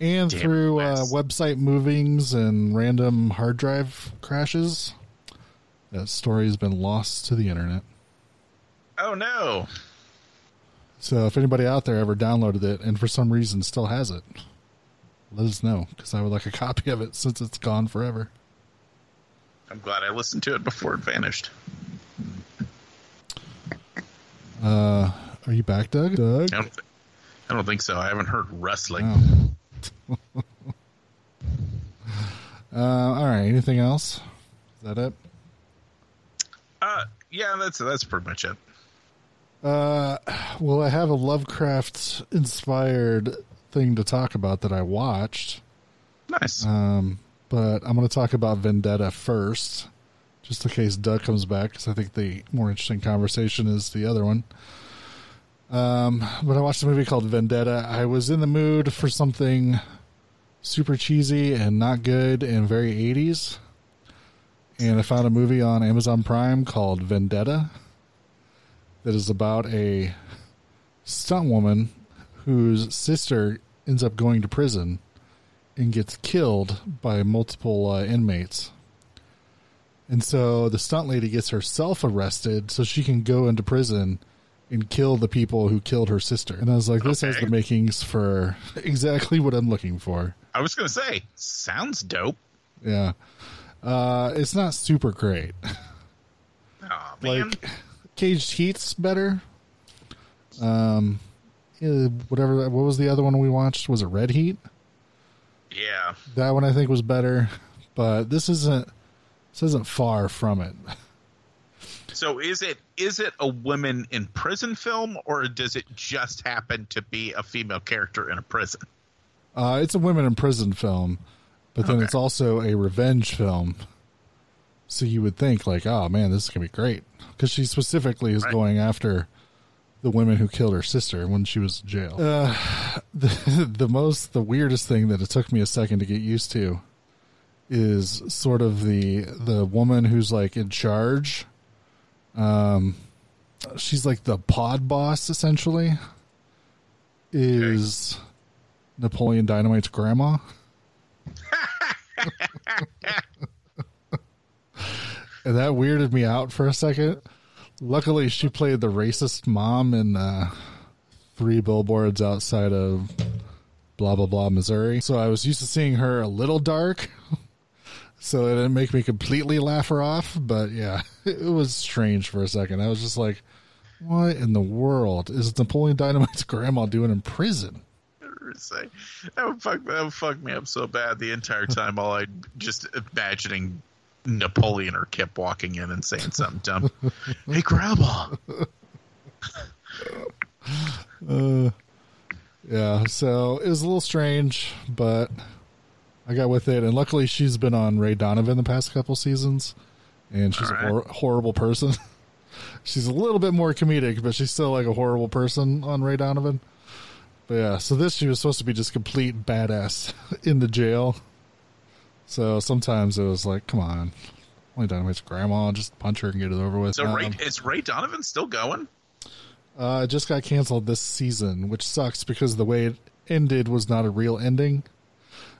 And Damn through uh, website movings and random hard drive crashes, that story has been lost to the internet. Oh no! So if anybody out there ever downloaded it and for some reason still has it, let us know because I would like a copy of it since it's gone forever. I'm glad I listened to it before it vanished. Uh, are you back, Doug? Doug? I don't, th- I don't think so. I haven't heard wrestling. Oh. uh, all right. Anything else? Is that it? Uh, yeah, that's that's pretty much it. Uh, well, I have a Lovecraft inspired thing to talk about that I watched. Nice. Um, but I'm going to talk about Vendetta first, just in case Doug comes back, because I think the more interesting conversation is the other one. Um, but I watched a movie called Vendetta. I was in the mood for something super cheesy and not good and very 80s. And I found a movie on Amazon Prime called Vendetta that is about a stunt woman whose sister ends up going to prison and gets killed by multiple uh, inmates. And so the stunt lady gets herself arrested so she can go into prison and kill the people who killed her sister. And I was like, this has the makings for exactly what I'm looking for. I was gonna say, sounds dope. Yeah. Uh, it's not super great. Oh man. Like, Caged Heat's better. Um, whatever. What was the other one we watched? Was it Red Heat? yeah. That one I think was better, but this isn't. This isn't far from it. So is it is it a women in prison film or does it just happen to be a female character in a prison? Uh, it's a women in prison film, but then Okay. it's also a revenge film. So you would think like, oh man, this is gonna be great because she specifically is Right. going after the women who killed her sister when she was in jail. Uh, the the most the weirdest thing that it took me a second to get used to is sort of the the woman who's like in charge. Um, she's like the pod boss essentially. Is Napoleon Dynamite's grandma? and that weirded me out for a second. Luckily, she played the racist mom in uh, three billboards outside of blah blah blah Missouri. So I was used to seeing her a little dark. So it didn't make me completely laugh her off, but yeah, it was strange for a second. I was just like, "What in the world is Napoleon Dynamite's grandma doing in prison?" Say, that would fuck that would fuck me up so bad the entire time. All I just imagining Napoleon or Kip walking in and saying something dumb. hey, grandma. Uh, yeah, so it was a little strange, but I got with it, and luckily she's been on Ray Donovan the past couple seasons, and she's All a hor- horrible person. she's a little bit more comedic, but she's still like a horrible person on Ray Donovan. But yeah, so this she was supposed to be just complete badass in the jail. So sometimes it was like, come on, only Dynamite's grandma, just punch her and get it over with. So Ray, Um, is Ray Donovan still going? uh, it just got canceled this season, which sucks because the way it ended was not a real ending.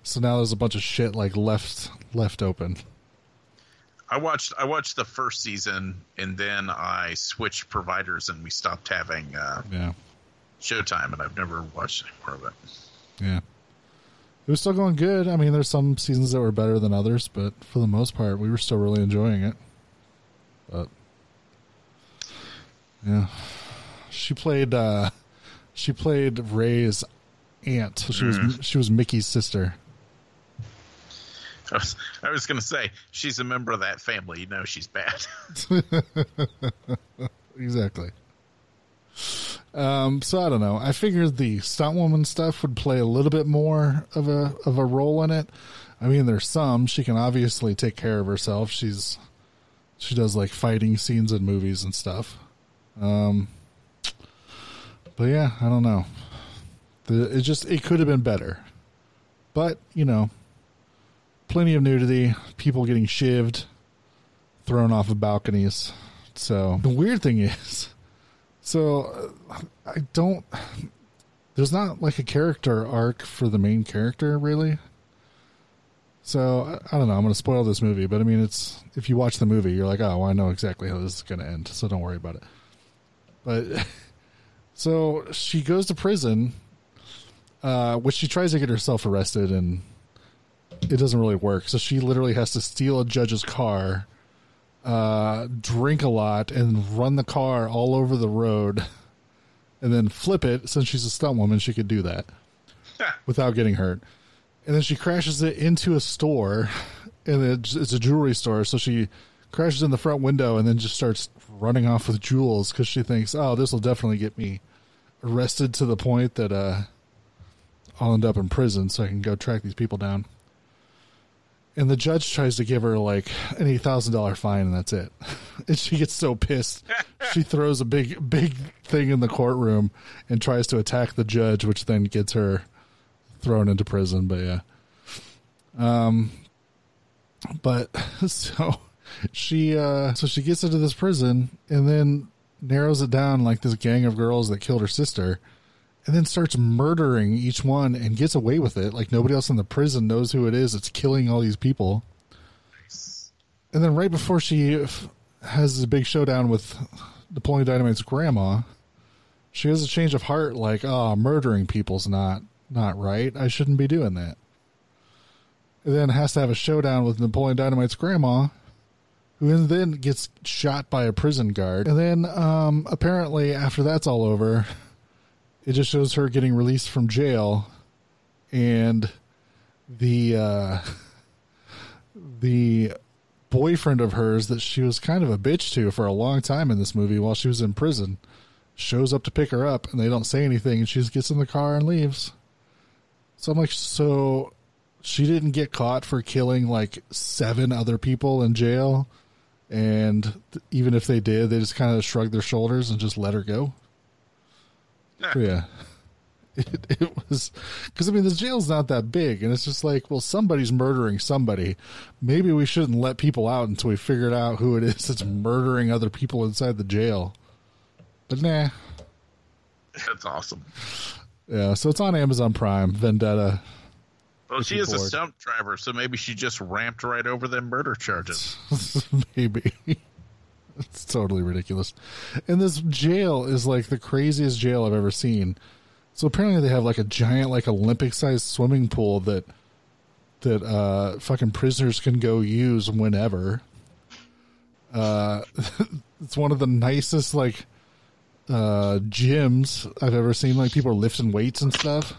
So now there's a bunch of shit like left left open. I watched I watched the first season and then I switched providers and we stopped having uh, Yeah, Showtime and I've never watched any more of it. yeah. It was still going good. I mean, there's some seasons that were better than others, but for the most part, we were still really enjoying it. But yeah, she played. uh She played Ray's aunt. So she was she was Mickey's sister. I was, I was going to say she's a member of that family. You know she's bad. exactly. Um, so I don't know. I figured the stunt woman stuff would play a little bit more of a of a role in it. I mean, there's some she can obviously take care of herself. She's she does like fighting scenes in movies and stuff. Um, but yeah, I don't know. The, it just it could have been better, but you know, plenty of nudity, people getting shivved, thrown off of balconies. So the weird thing is, so uh, I don't. There's not like a character arc for the main character, really. So I don't know. I'm going to spoil this movie, but I mean, it's if you watch the movie, you're like, oh, well, I know exactly how this is going to end, so don't worry about it. But so she goes to prison, uh, which she tries to get herself arrested, and it doesn't really work. So she literally has to steal a judge's car uh, drink a lot and run the car all over the road and then flip it. Since she's a stunt woman, she could do that without getting hurt. And then she crashes it into a store, and it's, it's a jewelry store. So she crashes in the front window and then just starts running off with jewels because she thinks, oh, this will definitely get me arrested to the point that uh, I'll end up in prison so I can go track these people down. And the judge tries to give her like an eight thousand dollar fine, and that's it. and she gets so pissed, she throws a big, big thing in the courtroom and tries to attack the judge, which then gets her thrown into prison. But yeah, um, but so she uh so she gets into this prison and then narrows it down like this gang of girls that killed her sister and then starts murdering each one and gets away with it. Like nobody else in the prison knows who it is. It's killing all these people. And then right before she has a big showdown with napoleon dynamite's grandma she has a change of heart like oh murdering people's not not right. I shouldn't be doing that. And then has to have a showdown with napoleon dynamite's grandma who then gets shot by a prison guard. And then um, apparently, after that's all over, it just shows her getting released from jail, and the uh, the boyfriend of hers that she was kind of a bitch to for a long time in this movie while she was in prison shows up to pick her up, and they don't say anything, and she just gets in the car and leaves. So I'm like, so she didn't get caught for killing like seven other people in jail and even if they did, they just kind of shrugged their shoulders and just let her go. Yeah, it, it was because I mean the jail's not that big, and it's just like, well, somebody's murdering somebody. Maybe we shouldn't let people out until we figured out who it is that's murdering other people inside the jail. But nah, That's awesome. yeah. So it's on Amazon Prime. Vendetta. Well, she is a bored. stunt driver, so maybe she just ramped right over them murder charges. Maybe. It's totally ridiculous. And this jail is like the craziest jail I've ever seen. So apparently they have like a giant like Olympic sized swimming pool that that uh fucking prisoners can go use whenever. Uh it's one of the nicest like uh gyms I've ever seen. Like people are lifting weights and stuff.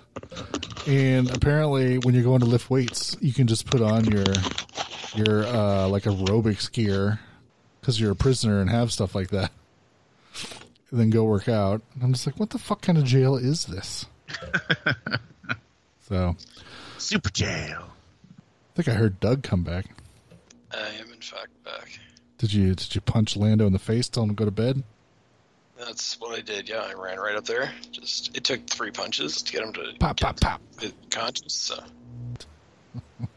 And apparently when you're going to lift weights, you can just put on your your uh like aerobics gear because you're a prisoner and have stuff like that and then go work out and i'm just like what the fuck kind of jail is this so Super jail. i think i heard doug come back I am in fact back. did you did you punch lando in the face tell him to go to bed That's what I did. Yeah, I ran right up there. Just it took three punches to get him to Pop, get pop, pop. conscious. So You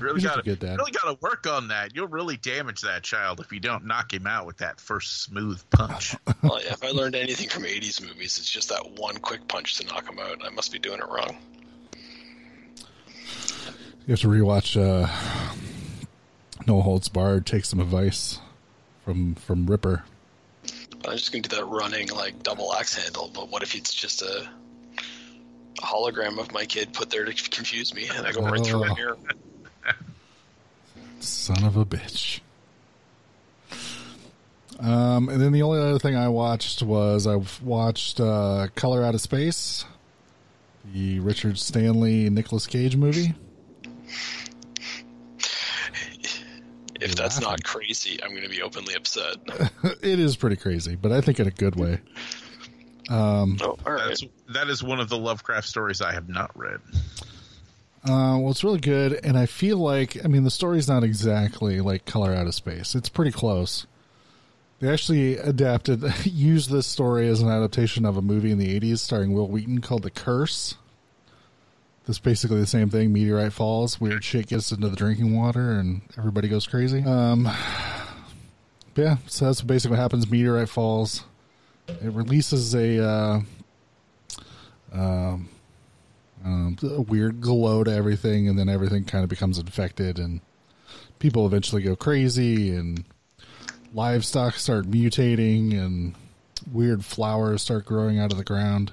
really got to good dad. really got to work on that. You'll really damage that child if you don't knock him out with that first smooth punch. well, yeah, if I learned anything from '80s movies, it's just that one quick punch to knock him out. I must be doing it wrong. you have to rewatch uh no holds barred take some advice from from ripper I'm just gonna do that running like double axe handle. But what if it's just a, a hologram of my kid put there to confuse me, and I go right through Oh. it here? Son of a bitch. Um, and then the only other thing I watched was I watched uh, Color Out of Space, the Richard Stanley Nicolas Cage movie. If that's not crazy, I'm gonna be openly upset. it is pretty crazy, but I think in a good way. Oh, all right. That's that is one of the Lovecraft stories I have not read. Uh, well, it's really good, and I feel like I mean the story's not exactly like Color Out of Space. It's pretty close. They actually adapted, used this story as an adaptation of a movie in the '80s starring Wil Wheaton called The Curse. That's basically the same thing. Meteorite falls, weird shit gets into the drinking water, and everybody goes crazy. Um, yeah, so that's basically what happens. Meteorite falls. It releases a uh, um, a weird glow to everything, and then everything kind of becomes infected, and people eventually go crazy, and livestock start mutating, and weird flowers start growing out of the ground.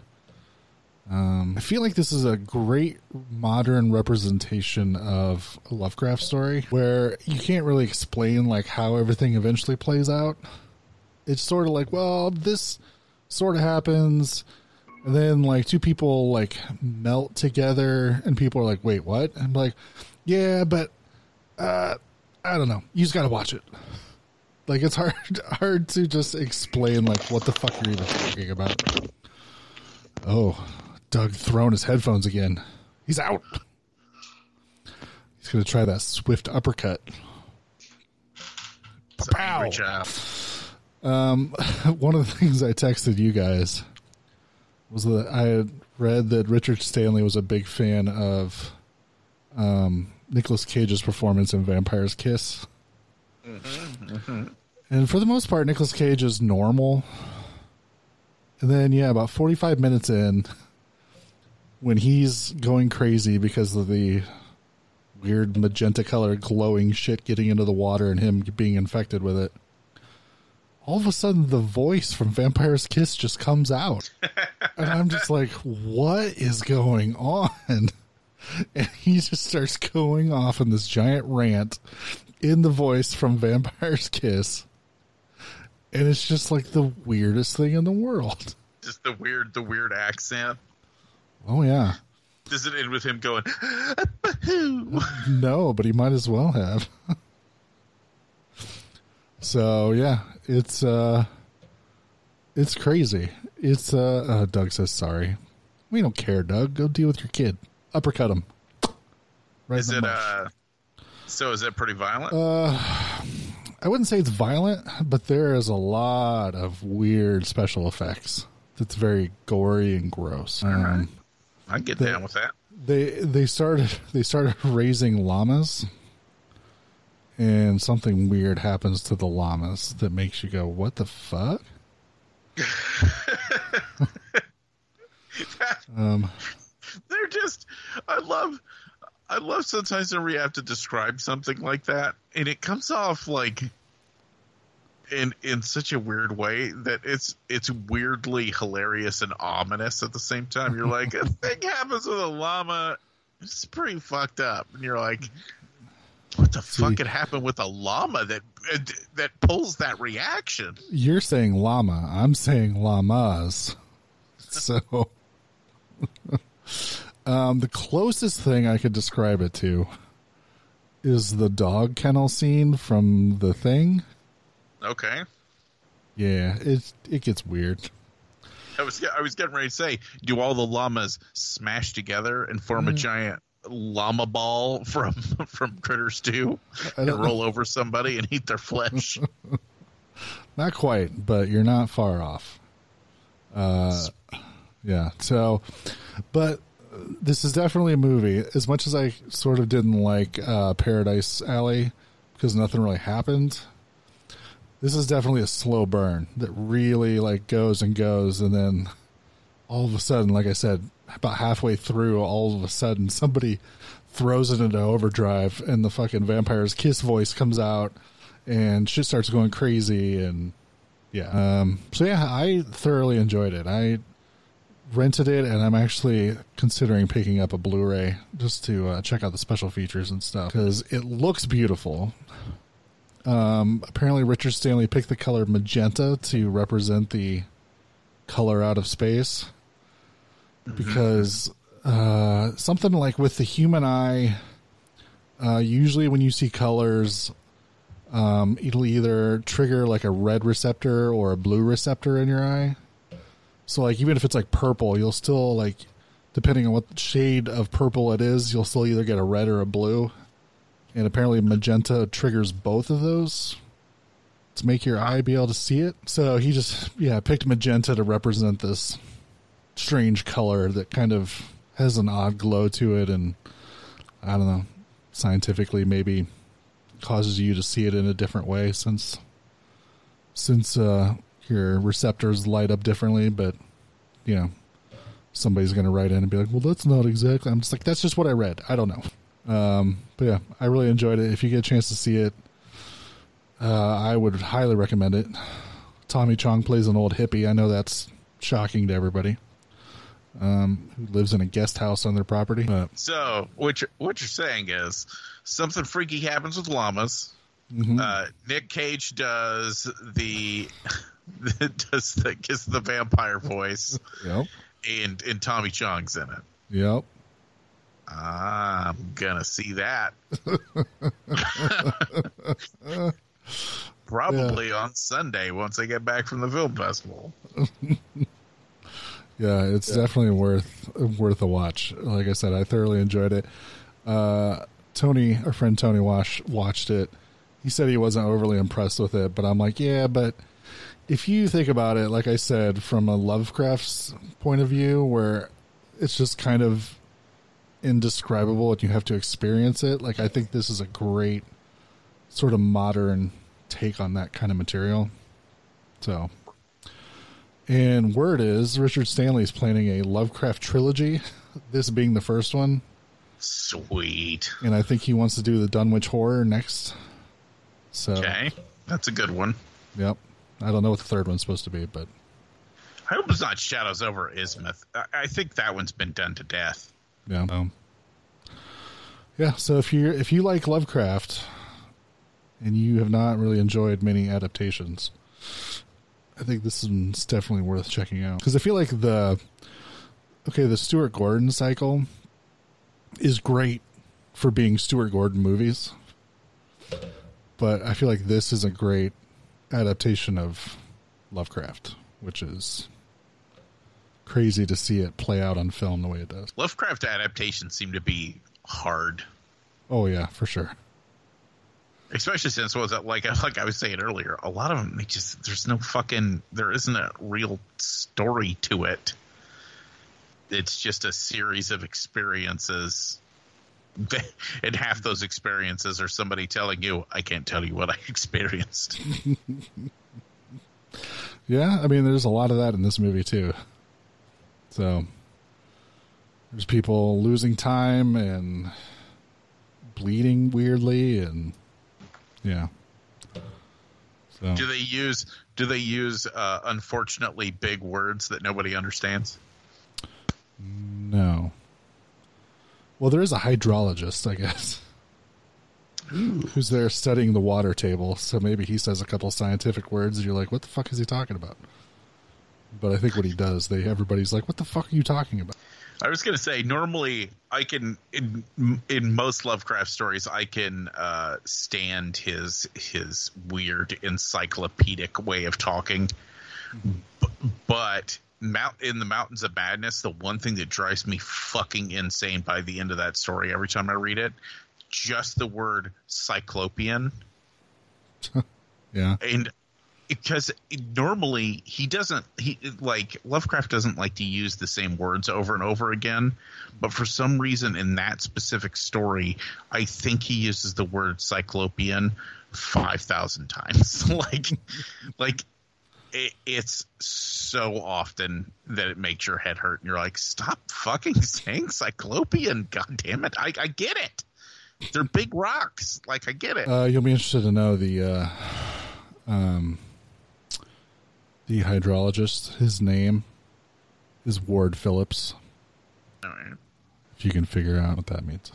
Um, I feel like this is a great modern representation of a Lovecraft story where you can't really explain like how everything eventually plays out. It's sort of like, well, this sort of happens, and then like two people like melt together, and people are like, "Wait, what?" I'm like, "Yeah, but uh, I don't know. You just got to watch it. Like it's hard hard to just explain like what the fuck you're even talking about. Oh, Doug throwing his headphones again. He's out. He's gonna try that swift uppercut. Pow. child. One of the things I texted you guys was that I had read that Richard Stanley was a big fan of um, Nicolas Cage's performance in Vampire's Kiss. And for the most part, Nicolas Cage is normal. And then, yeah, about 45 minutes in, when he's going crazy because of the weird magenta colored glowing shit getting into the water and him being infected with it, all of a sudden the voice from Vampire's Kiss just comes out. and I'm just like, what is going on? And he just starts going off in this giant rant in the voice from Vampire's Kiss. And it's just like the weirdest thing in the world. Just the weird, the weird accent. Oh, yeah. Does it end with him going? No, but he might as well have. so yeah, it's uh it's crazy. It's uh, uh Doug says sorry. We don't care, Doug. Go deal with your kid. Uppercut him. Right Is it? uh So is it pretty violent? Uh, I wouldn't say it's violent, but there is a lot of weird special effects. That's very gory and gross. Um, I get the- down with that. they they started they started raising llamas and something weird happens to the llamas that makes you go what the fuck um, They're just. I love. I love sometimes when we have to describe something like that, and it comes off like in in such a weird way that it's it's weirdly hilarious and ominous at the same time. You're like, a thing happens with a llama. It's pretty fucked up, and you're like, what the fuck could happen with a llama that that pulls that reaction? you're saying llama i'm saying llamas so um the closest thing i could describe it to is the dog kennel scene from the thing Okay. yeah it it gets weird I was I was getting ready to say, do all the llamas smash together and form a Mm. giant llama ball from from Critters Two and roll over somebody and eat their flesh? Not quite, but you're not far off. Uh, yeah. So, but this is definitely a movie. As much as I sort of didn't like uh, Paradise Alley because nothing really happened, this is definitely a slow burn that really like goes and goes, and then all of a sudden, like I said, about halfway through, all of a sudden somebody throws it into overdrive, and the fucking vampire's kiss voice comes out, and shit starts going crazy, and yeah. Um, so yeah, I thoroughly enjoyed it. I rented it, and I'm actually considering picking up a Blu-ray just to uh, check out the special features and stuff because it looks beautiful. Um, apparently, Richard Stanley picked the color magenta to represent the color out of space because uh, something like with the human eye, uh, usually when you see colors, um, it'll either trigger like a red receptor or a blue receptor in your eye. So, like, even if it's like purple, you'll still like, depending on what shade of purple it is, you'll still either get a red or a blue. And apparently, magenta triggers both of those to make your eye be able to see it. So he just, yeah, picked magenta to represent this strange color that kind of has an odd glow to it. And I don't know, scientifically, maybe causes you to see it in a different way since since uh, your receptors light up differently. But you know, somebody's going to write in and be like, "Well, that's not exactly." I'm just like, "That's just what I read. I don't know." Um, but yeah, I really enjoyed it. If you get a chance to see it, uh, I would highly recommend it. Tommy Chong plays an old hippie. I know that's shocking to everybody um, who lives in a guest house on their property. So what you're, what you're saying is something freaky happens with llamas. Mm-hmm. Uh, Nick Cage does the does the kiss the vampire voice, yep, and and Tommy Chong's in it. yep. I'm gonna see that. Probably on Sunday once I get back from the film festival. Yeah, it's definitely worth worth a watch. Like I said, I thoroughly enjoyed it. Uh, Tony, our friend Tony Wash, watched it. He said he wasn't overly impressed with it, but I'm like, yeah, but if you think about it, like I said, from a Lovecraft's point of view, where it's just kind of indescribable and you have to experience it, like I think this is a great sort of modern take on that kind of material. So, and word is Richard Stanley is planning a Lovecraft trilogy, this being the first one, Sweet. and I think he wants to do the Dunwich Horror next. So, Okay. That's a good one. yep. I don't know what the third one's supposed to be, but I hope it's not Shadows over Innsmouth. I, I think that one's been done to death. yeah. Um, yeah, so if you if you like Lovecraft and you have not really enjoyed many adaptations, I think this is definitely worth checking out because I feel like the okay the Stuart Gordon cycle is great for being Stuart Gordon movies, but I feel like this is a great adaptation of Lovecraft, which is crazy to see it play out on film the way it does. Lovecraft adaptations seem to be hard, Oh yeah, for sure. Especially since was like like I was saying earlier. A lot of them, they just there's no fucking there isn't a real story to it. It's just a series of experiences. And half those experiences are somebody telling you, "I can't tell you what I experienced." Yeah, I mean, there's a lot of that in this movie too. So there's people losing time and bleeding weirdly, and yeah. So do they use do they use uh, unfortunately big words that nobody understands? no. Well, there is a hydrologist, I guess, who's there studying the water table. So maybe he says a couple scientific words, and you're like, "What the fuck is he talking about?" But I think what he does, they everybody's like, "What the fuck are you talking about?" I was going to say normally I can in in most Lovecraft stories I can uh, stand his his weird encyclopedic way of talking, B- but Mount in the Mountains of Madness, the one thing that drives me fucking insane by the end of that story every time I read it, just the word cyclopean. Yeah, and because normally he doesn't he like Lovecraft doesn't like to use the same words over and over again but for some reason in that specific story I think he uses the word cyclopean 5000 times. Like like it, it's so often that it makes your head hurt and you're like stop fucking saying cyclopean god damn it I, I get it. They're big rocks. Like I get it. Uh, you'll be interested to know the uh, um, the hydrologist. His name is Ward Phillips. All right. If you can figure out what that means.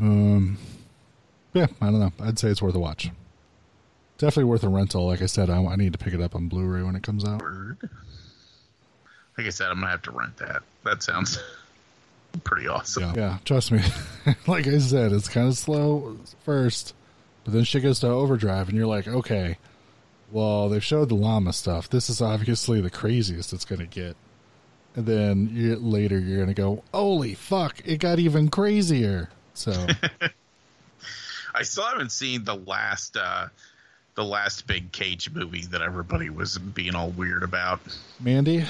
Um, yeah, I don't know. I'd say it's worth a watch. Definitely worth a rental. Like I said, I, I need to pick it up on Blu-ray when it comes out. Word. Like I said, I'm gonna have to rent that. That sounds pretty awesome. Yeah, yeah trust me. like I said, it's kind of slow first, but then shit goes to overdrive, and you're like, okay, well, they've showed the llama stuff. This is obviously the craziest it's going to get. And then you, later, you're going to go, holy fuck, it got even crazier. So, I still haven't seen the last uh the last big cage movie that everybody was being all weird about. Mandy,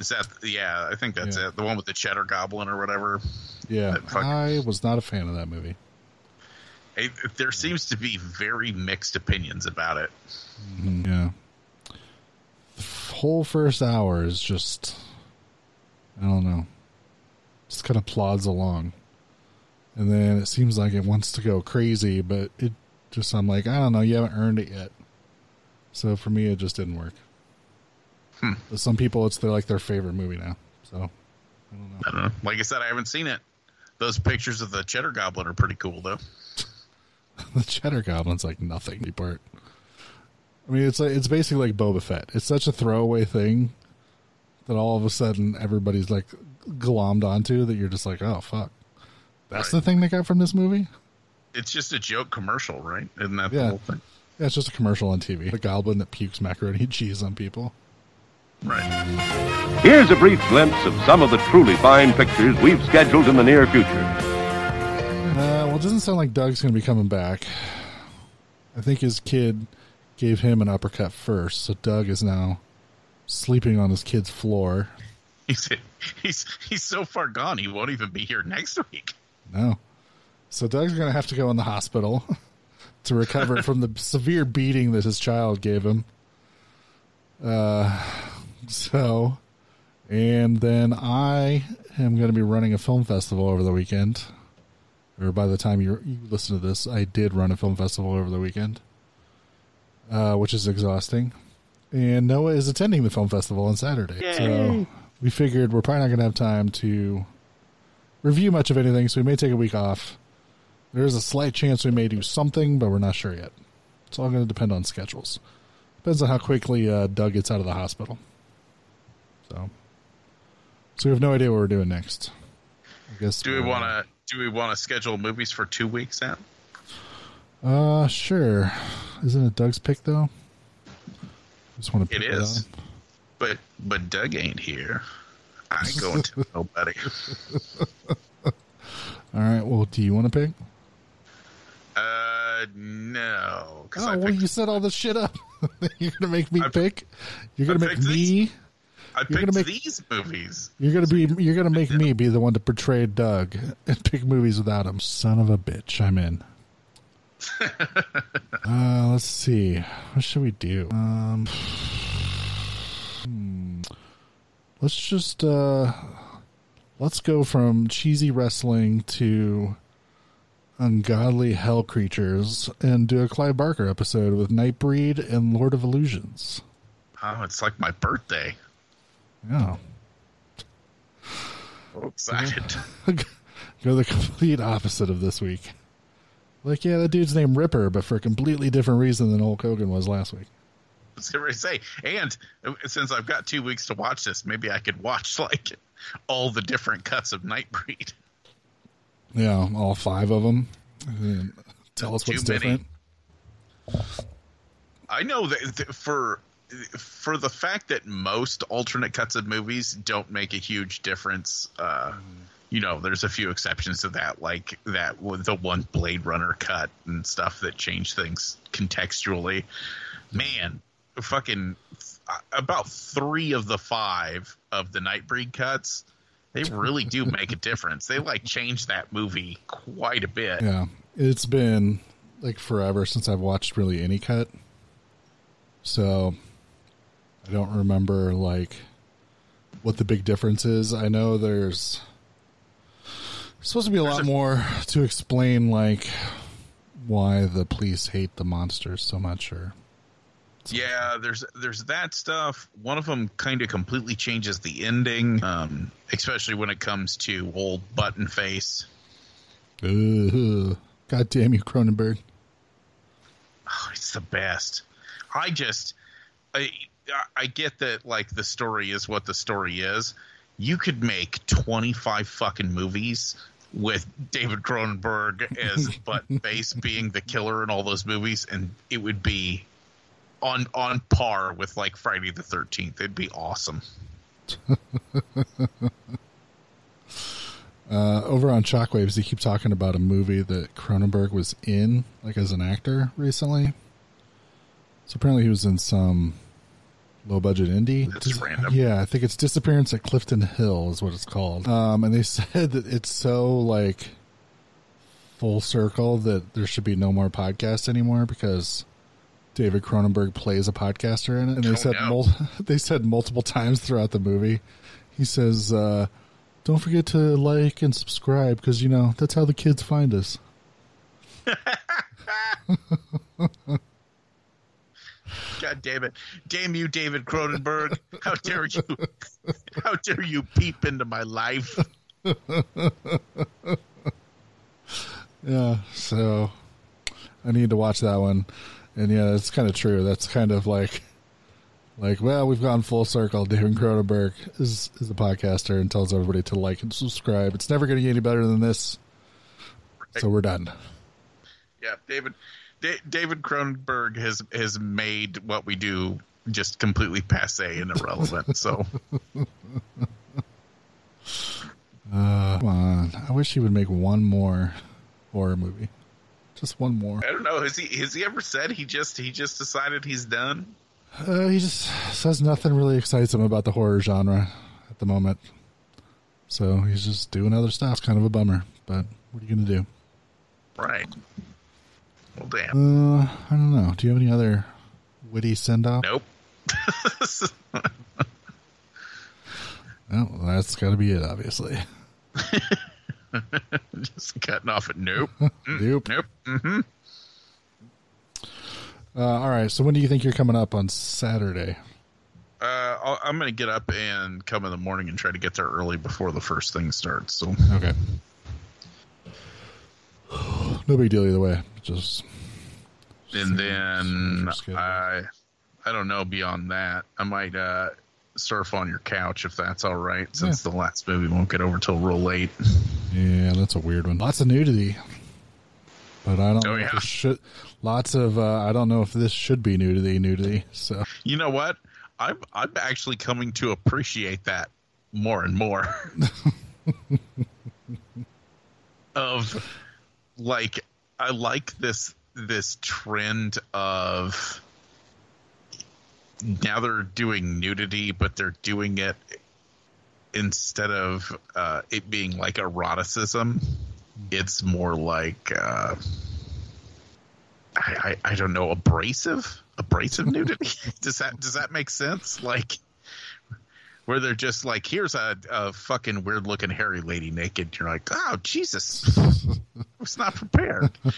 Is that yeah, I think that's Yeah. it. The one with the cheddar goblin or whatever. yeah, fucking- I was not a fan of that movie. Hey, there seems to be very mixed opinions about it. Mhm, Yeah. The whole first hour is just, I don't know, just kind of plods along. And then it seems like it wants to go crazy, but it just, I'm like, I don't know, you haven't earned it yet. So for me, it just didn't work. But some people, it's their, like their favorite movie now. So I don't. I don't know. Like I said, I haven't seen it. Those pictures of the cheddar goblin are pretty cool though. the Cheddar Goblin's like nothing part. I mean, it's like it's basically like Boba Fett. It's such a throwaway thing that all of a sudden everybody's like glommed onto that you're just like, oh fuck, that's Right. the thing they got from this movie. It's just a joke commercial, right? Isn't that the Yeah. whole thing? Yeah, it's just a commercial on TV. The goblin that pukes macaroni and cheese on people. Right. Here's a brief glimpse of some of the truly fine pictures we've scheduled in the near future. It doesn't sound like Doug's going to be coming back. I think his kid gave him an uppercut first, so Doug is now sleeping on his kid's floor. He's he's he's so far gone he won't even be here next week. No. So Doug's going to have to go in the hospital to recover from the severe beating that his child gave him. Uh, so, and then I am going to be running a film festival over the weekend. Or by the time you you listen to this, I did run a film festival over the weekend, uh, which is exhausting. And Noah is attending the film festival on Saturday. So we figured we're probably not going to have time to review much of anything, so we may take a week off. There is a slight chance we may do something, but we're not sure yet. It's all going to depend on schedules. Depends on how quickly uh, Doug gets out of the hospital. So, so we have no idea what we're doing next. I guess. Do we want to do we want to schedule movies for two weeks out? Uh, sure. Isn't it Doug's pick though? Just want to It pick is. on. But but Doug ain't here. I ain't going to nobody. All right. Well, do you want to pick? Uh, no. Oh, I well, you set all this shit up. You're gonna make me I- pick. You're gonna I make me. these. I you're picked gonna make- these movies. You're gonna be. You're gonna make me be the one to portray Doug and pick movies without him. Son of a bitch. I'm in. uh, let's see. What should we do? Um, hmm. let's just uh, let's go from cheesy wrestling to ungodly hell creatures and do a Clive Barker episode with Nightbreed and Lord of Illusions. Oh, it's like my birthday. Yeah. So excited. go the complete opposite of this week. Like, yeah, that dude's named Ripper, but for a completely different reason than Hulk Hogan was last week. I was going to say, and uh, since I've got two weeks to watch this, maybe I could watch like all the different cuts of Nightbreed. Yeah, all five of them. Tell us what's different. I know that for for the fact that most alternate cuts of movies don't make a huge difference. Uh, you know, there's a few exceptions to that, like that the one Blade Runner cut and stuff that changed things contextually. Man, fucking uh, about three of the five of the Nightbreed cuts. They really do make a difference. They like change that movie quite a bit. Yeah, it's been like forever since I've watched really any cut. So I don't remember like what the big difference is. I know there's supposed to be a lot more to explain like why the police hate the monsters so much or Yeah, there's there's that stuff. One of them kind of completely changes the ending, um, especially when it comes to old Button Face. Ugh. God damn you, Cronenberg. Oh, it's the best. I just, I, I get that like the story is what the story is. You could make twenty five fucking movies with David Cronenberg as Button Face being the killer in all those movies, and it would be on on par with like Friday the Thirteenth. It'd be awesome. Uh, over on Shockwaves, they keep talking about a movie that Cronenberg was in, like as an actor recently. So apparently he was in some low budget indie. That's random. Yeah, I think it's Disappearance at Clifton Hill is what it's called. Um, and they said that it's so like full circle that there should be no more podcasts anymore because David Cronenberg plays a podcaster in it. And they Oh, said no. mul- they said multiple times throughout the movie. He says, uh, "Don't forget to like and subscribe because you know that's how the kids find us." God damn it. Damn you, David Cronenberg. How dare you how dare you peep into my life? Yeah, so I need to watch that one. And yeah, it's kind of true. That's kind of like like, well, we've gone full circle. David Cronenberg is is a podcaster and tells everybody to like and subscribe. It's never going to get any better than this. So we're done. Yeah, David. Da- David Cronenberg has has made what we do just completely passe and irrelevant. so Uh, come on. I wish he would make one more horror movie. Just one more. I don't know. Has he has he ever said he just he just decided he's done? Uh, he just says nothing really excites him about the horror genre at the moment. So he's just doing other stuff. It's kind of a bummer, but what are you going to do? Right. Well, damn. Uh, I don't know. Do you have any other witty send off? Nope. Well, that's got to be it, obviously. just cutting off at nope. Nope. Nope. hmm Uh, all right. So when do you think you're coming up on Saturday? Uh, I'll, I'm going to get up and come in the morning and try to get there early before the first thing starts. So Okay. No big deal either way. Just and then. I I don't know beyond that. I might uh surf on your couch if that's all right since the last movie won't get over till real late. yeah, that's a weird one. Lots of nudity, but I don't Oh, know if yeah. this should. Lots of uh, I don't know if this should be nudity, nudity. So You know what? I'm I'm actually coming to appreciate that more and more. of like I like this this trend of now they're doing nudity, but they're doing it instead of uh, it being like eroticism. It's more like uh, I, I I don't know abrasive abrasive nudity. does that does that make sense? Like where they're just like, here's a, a fucking weird looking hairy lady naked. You're like, oh Jesus, was not prepared.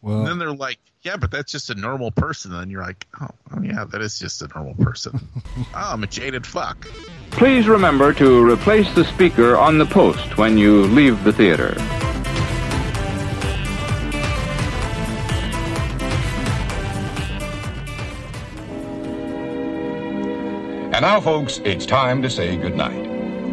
Well- and then they're like, yeah, but that's just a normal person. And you're like, oh, oh yeah, that is just a normal person. oh, I'm a jaded fuck. Please remember to replace the speaker on the post when you leave the theater. And now, folks, it's time to say goodnight.